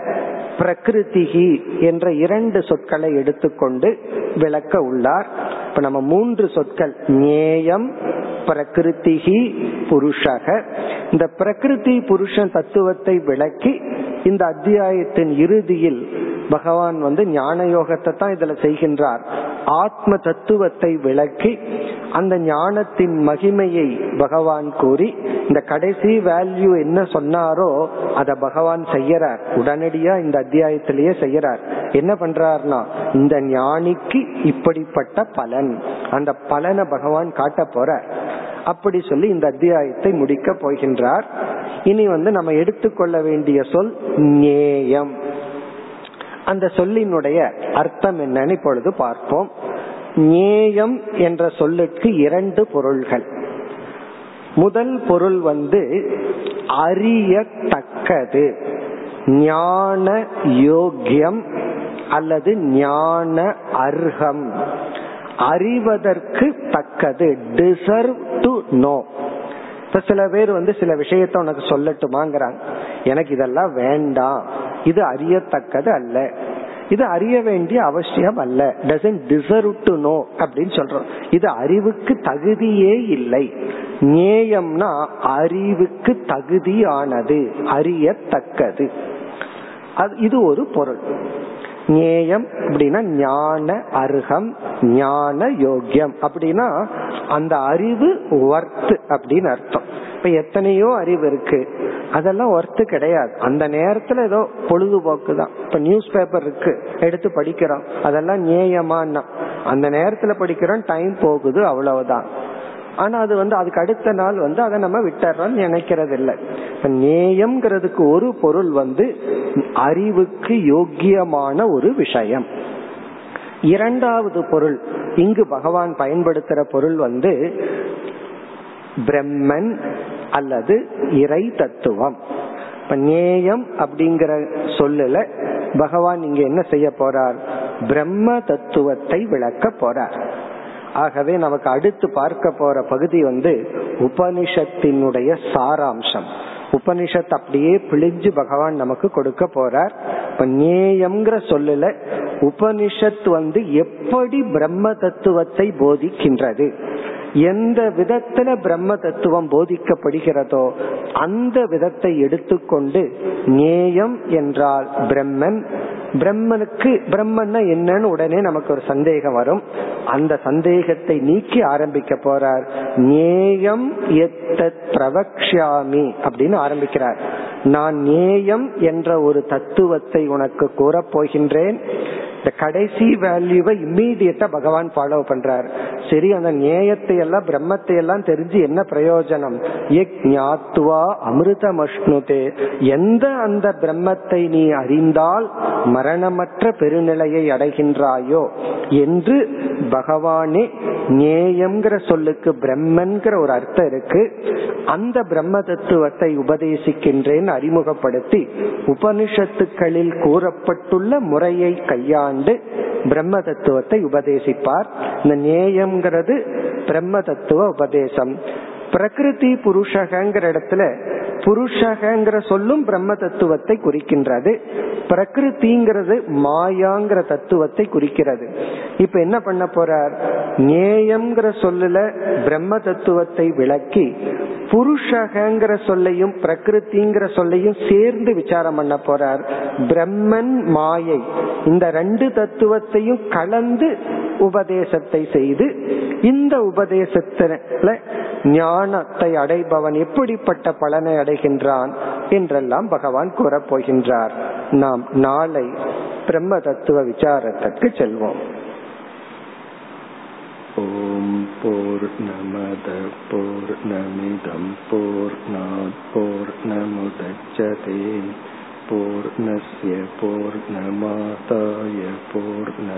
பிரகிருதிகி என்ற இரண்டு சொற்களை எடுத்துக்கொண்டு விளக்க உள்ளார். இப்ப நம்ம மூன்று சொற்கள் நேயம் பிரகிருதிகி புருஷக. இந்த பிரகிருதி புருஷன் தத்துவத்தை விளக்கி இந்த அத்தியாயத்தின் இறுதியில் பகவான் வந்து ஞான யோகத்தை தான் இதுல செய்கின்றார். ஆத்ம தத்துவத்தை விளக்கி அந்த ஞானத்தின் மகிமையை பகவான் கூறி இந்த கடைசி வேல்யூ என்ன சொன்னாரோ அத பகவான் செய்யறார். உடனடியா இந்த அத்தியாயத்திலேயே செய்யறார். என்ன பண்றாருனா இந்த ஞானிக்கு இப்படிப்பட்ட பலன். அந்த பலனை பகவான் காட்ட போற அப்படி சொல்லி இந்த அத்தியாயத்தை முடிக்க போகின்றார். இனி வந்து நம்ம எடுத்துக்கொள்ள வேண்டிய சொல் நேயம் அந்த சொல்லினுடைய அர்த்தம் என்னன்னு இப்பொழுது பார்ப்போம். நேயம் என்ற சொல்லுக்கு இரண்டு பொருள்கள். முதல் பொருள் வந்து அறியத்தக்கது. ஞான யோக்கியம் அல்லது ஞான அர்ஹம். அறிவதற்கு தக்கது. டிசர்வ் டு நோ இப்ப சில பேர் வந்து சில விஷயத்த உனக்கு சொல்லட்டுமாங்கிறாங்க. எனக்கு இதெல்லாம் வேண்டாம். இது அறியத்தக்கது அல்ல. இது அறிய வேண்டிய அவசியம் அல்ல. டசன் டிசர்வ் டு நோ அப்படின்னு சொல்றோம். இது அறிவுக்கு தகுதியே இல்லை. நேயம்னா அறிவுக்கு தகுதியானது அறியத்தக்கது. அது இது ஒரு பொருள். ஞேயம் அப்படின்னா ஞான அருகம் ஞான யோக்கியம். அப்படின்னா அந்த அறிவு ஒர்த் அப்படின்னு அர்த்தம். எத்தனையோ அறிவு இருக்கு. அதெல்லாம் ஒர்த்து கிடையாது. அந்த நேரத்துல ஏதோ பொழுதுபோக்கு தான் இப்ப நியூஸ் பேப்பர் இருக்கு. எடுத்து படிக்கிறோம். அதெல்லாம் நியாயமானா அந்த நேரத்துல படிக்கிறோம் டைம் போகுது அவ்வளவுதான். ஆனா அது வந்து அதுக்கு அடுத்த நாள் வந்து அதை நம்ம விட்டுறோம் நினைக்கிறது இல்லை நேயம்ங்கிறதுக்கு ஒரு பொருள் வந்து அறிவுக்கு யோக்கியமான ஒரு விஷயம். இரண்டாவது பொருள் இங்கு பகவான் பயன்படுத்துற பொருள் வந்து பிரம்மன் அல்லது இறை தத்துவம். இப்ப நேயம் அப்படிங்கிற சொல்லல பகவான் இங்க என்ன செய்ய போறார்? பிரம்ம தத்துவத்தை விளக்க போறார். ஆகவே நமக்கு அடுத்து பார்க்க போற பகுதி வந்து உபனிஷத்தினுடைய சாராம்சம். உபனிஷத் அப்படியே பிழிஞ்சு பகவான் நமக்கு கொடுக்க போறார். இப்ப நேயம்ங்கிற சொல்லல உபனிஷத் வந்து எப்படி பிரம்ம தத்துவத்தை போதிக்கின்றது? எந்த விதத்துல பிரம்ம தத்துவம் போதிக்கப்படுகிறதோ அந்த விதத்தை எடுத்துக்கொண்டு நேயம் என்றால் பிரம்மன். பிரம்மனுக்கு பிரம்மன்னா என்னன்னு உடனே நமக்கு ஒரு சந்தேகம் வரும். அந்த சந்தேகத்தை நீக்கி ஆரம்பிக்க போறார். நேயம் எத்தத் பிரவக்ஷாமி அப்படின்னு ஆரம்பிக்கிறார். நான் நேயம் என்ற ஒரு தத்துவத்தை உனக்கு கூறப் போகின்றேன் இந்த கடைசி வேல்யூவை இம்மீடியட்டா பகவான் ஃபாலோ பண்றார். சரி அந்த நேயத்தை எல்லாம் பிரம்மத்தை எல்லாம் தெரிஞ்சு என்ன பிரயோஜனம்? ஞாத்துவா அமிர்தமஷ்ணுதே. எந்த அந்த பிரம்மத்தை நீ அறிந்தால் மரணமற்ற பெருநிலையை அடைகின்றாயோ என்று பகவானே நேயம்ங்கிற சொல்லுக்கு பிரம்மன்கிற ஒரு அர்த்தம் இருக்கு. அந்த பிரம்ம தத்துவத்தை உபதேசிக்கின்றேன் அறிமுகப்படுத்தி உபனிஷத்துக்களில் கூறப்பட்டுள்ள முறையை கையாண்டு பிரம்ம தத்துவத்தை உபதேசிப்பார். இந்த நேயம்ங்கிறது பிரம்ம தத்துவ உபதேசம். பிரகிருதி புருஷகங்கிற இடத்துல புருஷகங்கிற சொல்லும் பிரம்ம தத்துவத்தை குறிக்கின்றது. பிரகிருதிங்கிறது மாயாங்கிற தத்துவத்தை குறிக்கிறது. இப்ப என்ன பண்ண போறார்? நேயம்ங்கிற சொல்லுல பிரம்ம தத்துவத்தை விளக்கி புருஷகங்கிற சொல்லையும் பிரகிருதிங்கிற சொல்லையும் சேர்ந்து விசாரம் பண்ண போறார். பிரம்மன் மாயை இந்த ரெண்டு தத்துவத்தையும் கலந்து உபதேசத்தை செய்து இந்த உபதேசத்துல ஞானத்தை அடைபவன் எப்படிப்பட்ட பலனை அடைகின்றான் என்றெல்லாம் பகவான் கூறப்போகின்றார் நாம் நாளை பிரம்ம தத்துவ விசாரத்திற்கு செல்வோம் ஓம் போர் நமத போர் நமிதம் போர் போர் நமுதச்சதே पूर्णस्य पूर्णमादाय पूर्णमेवावशिष्यते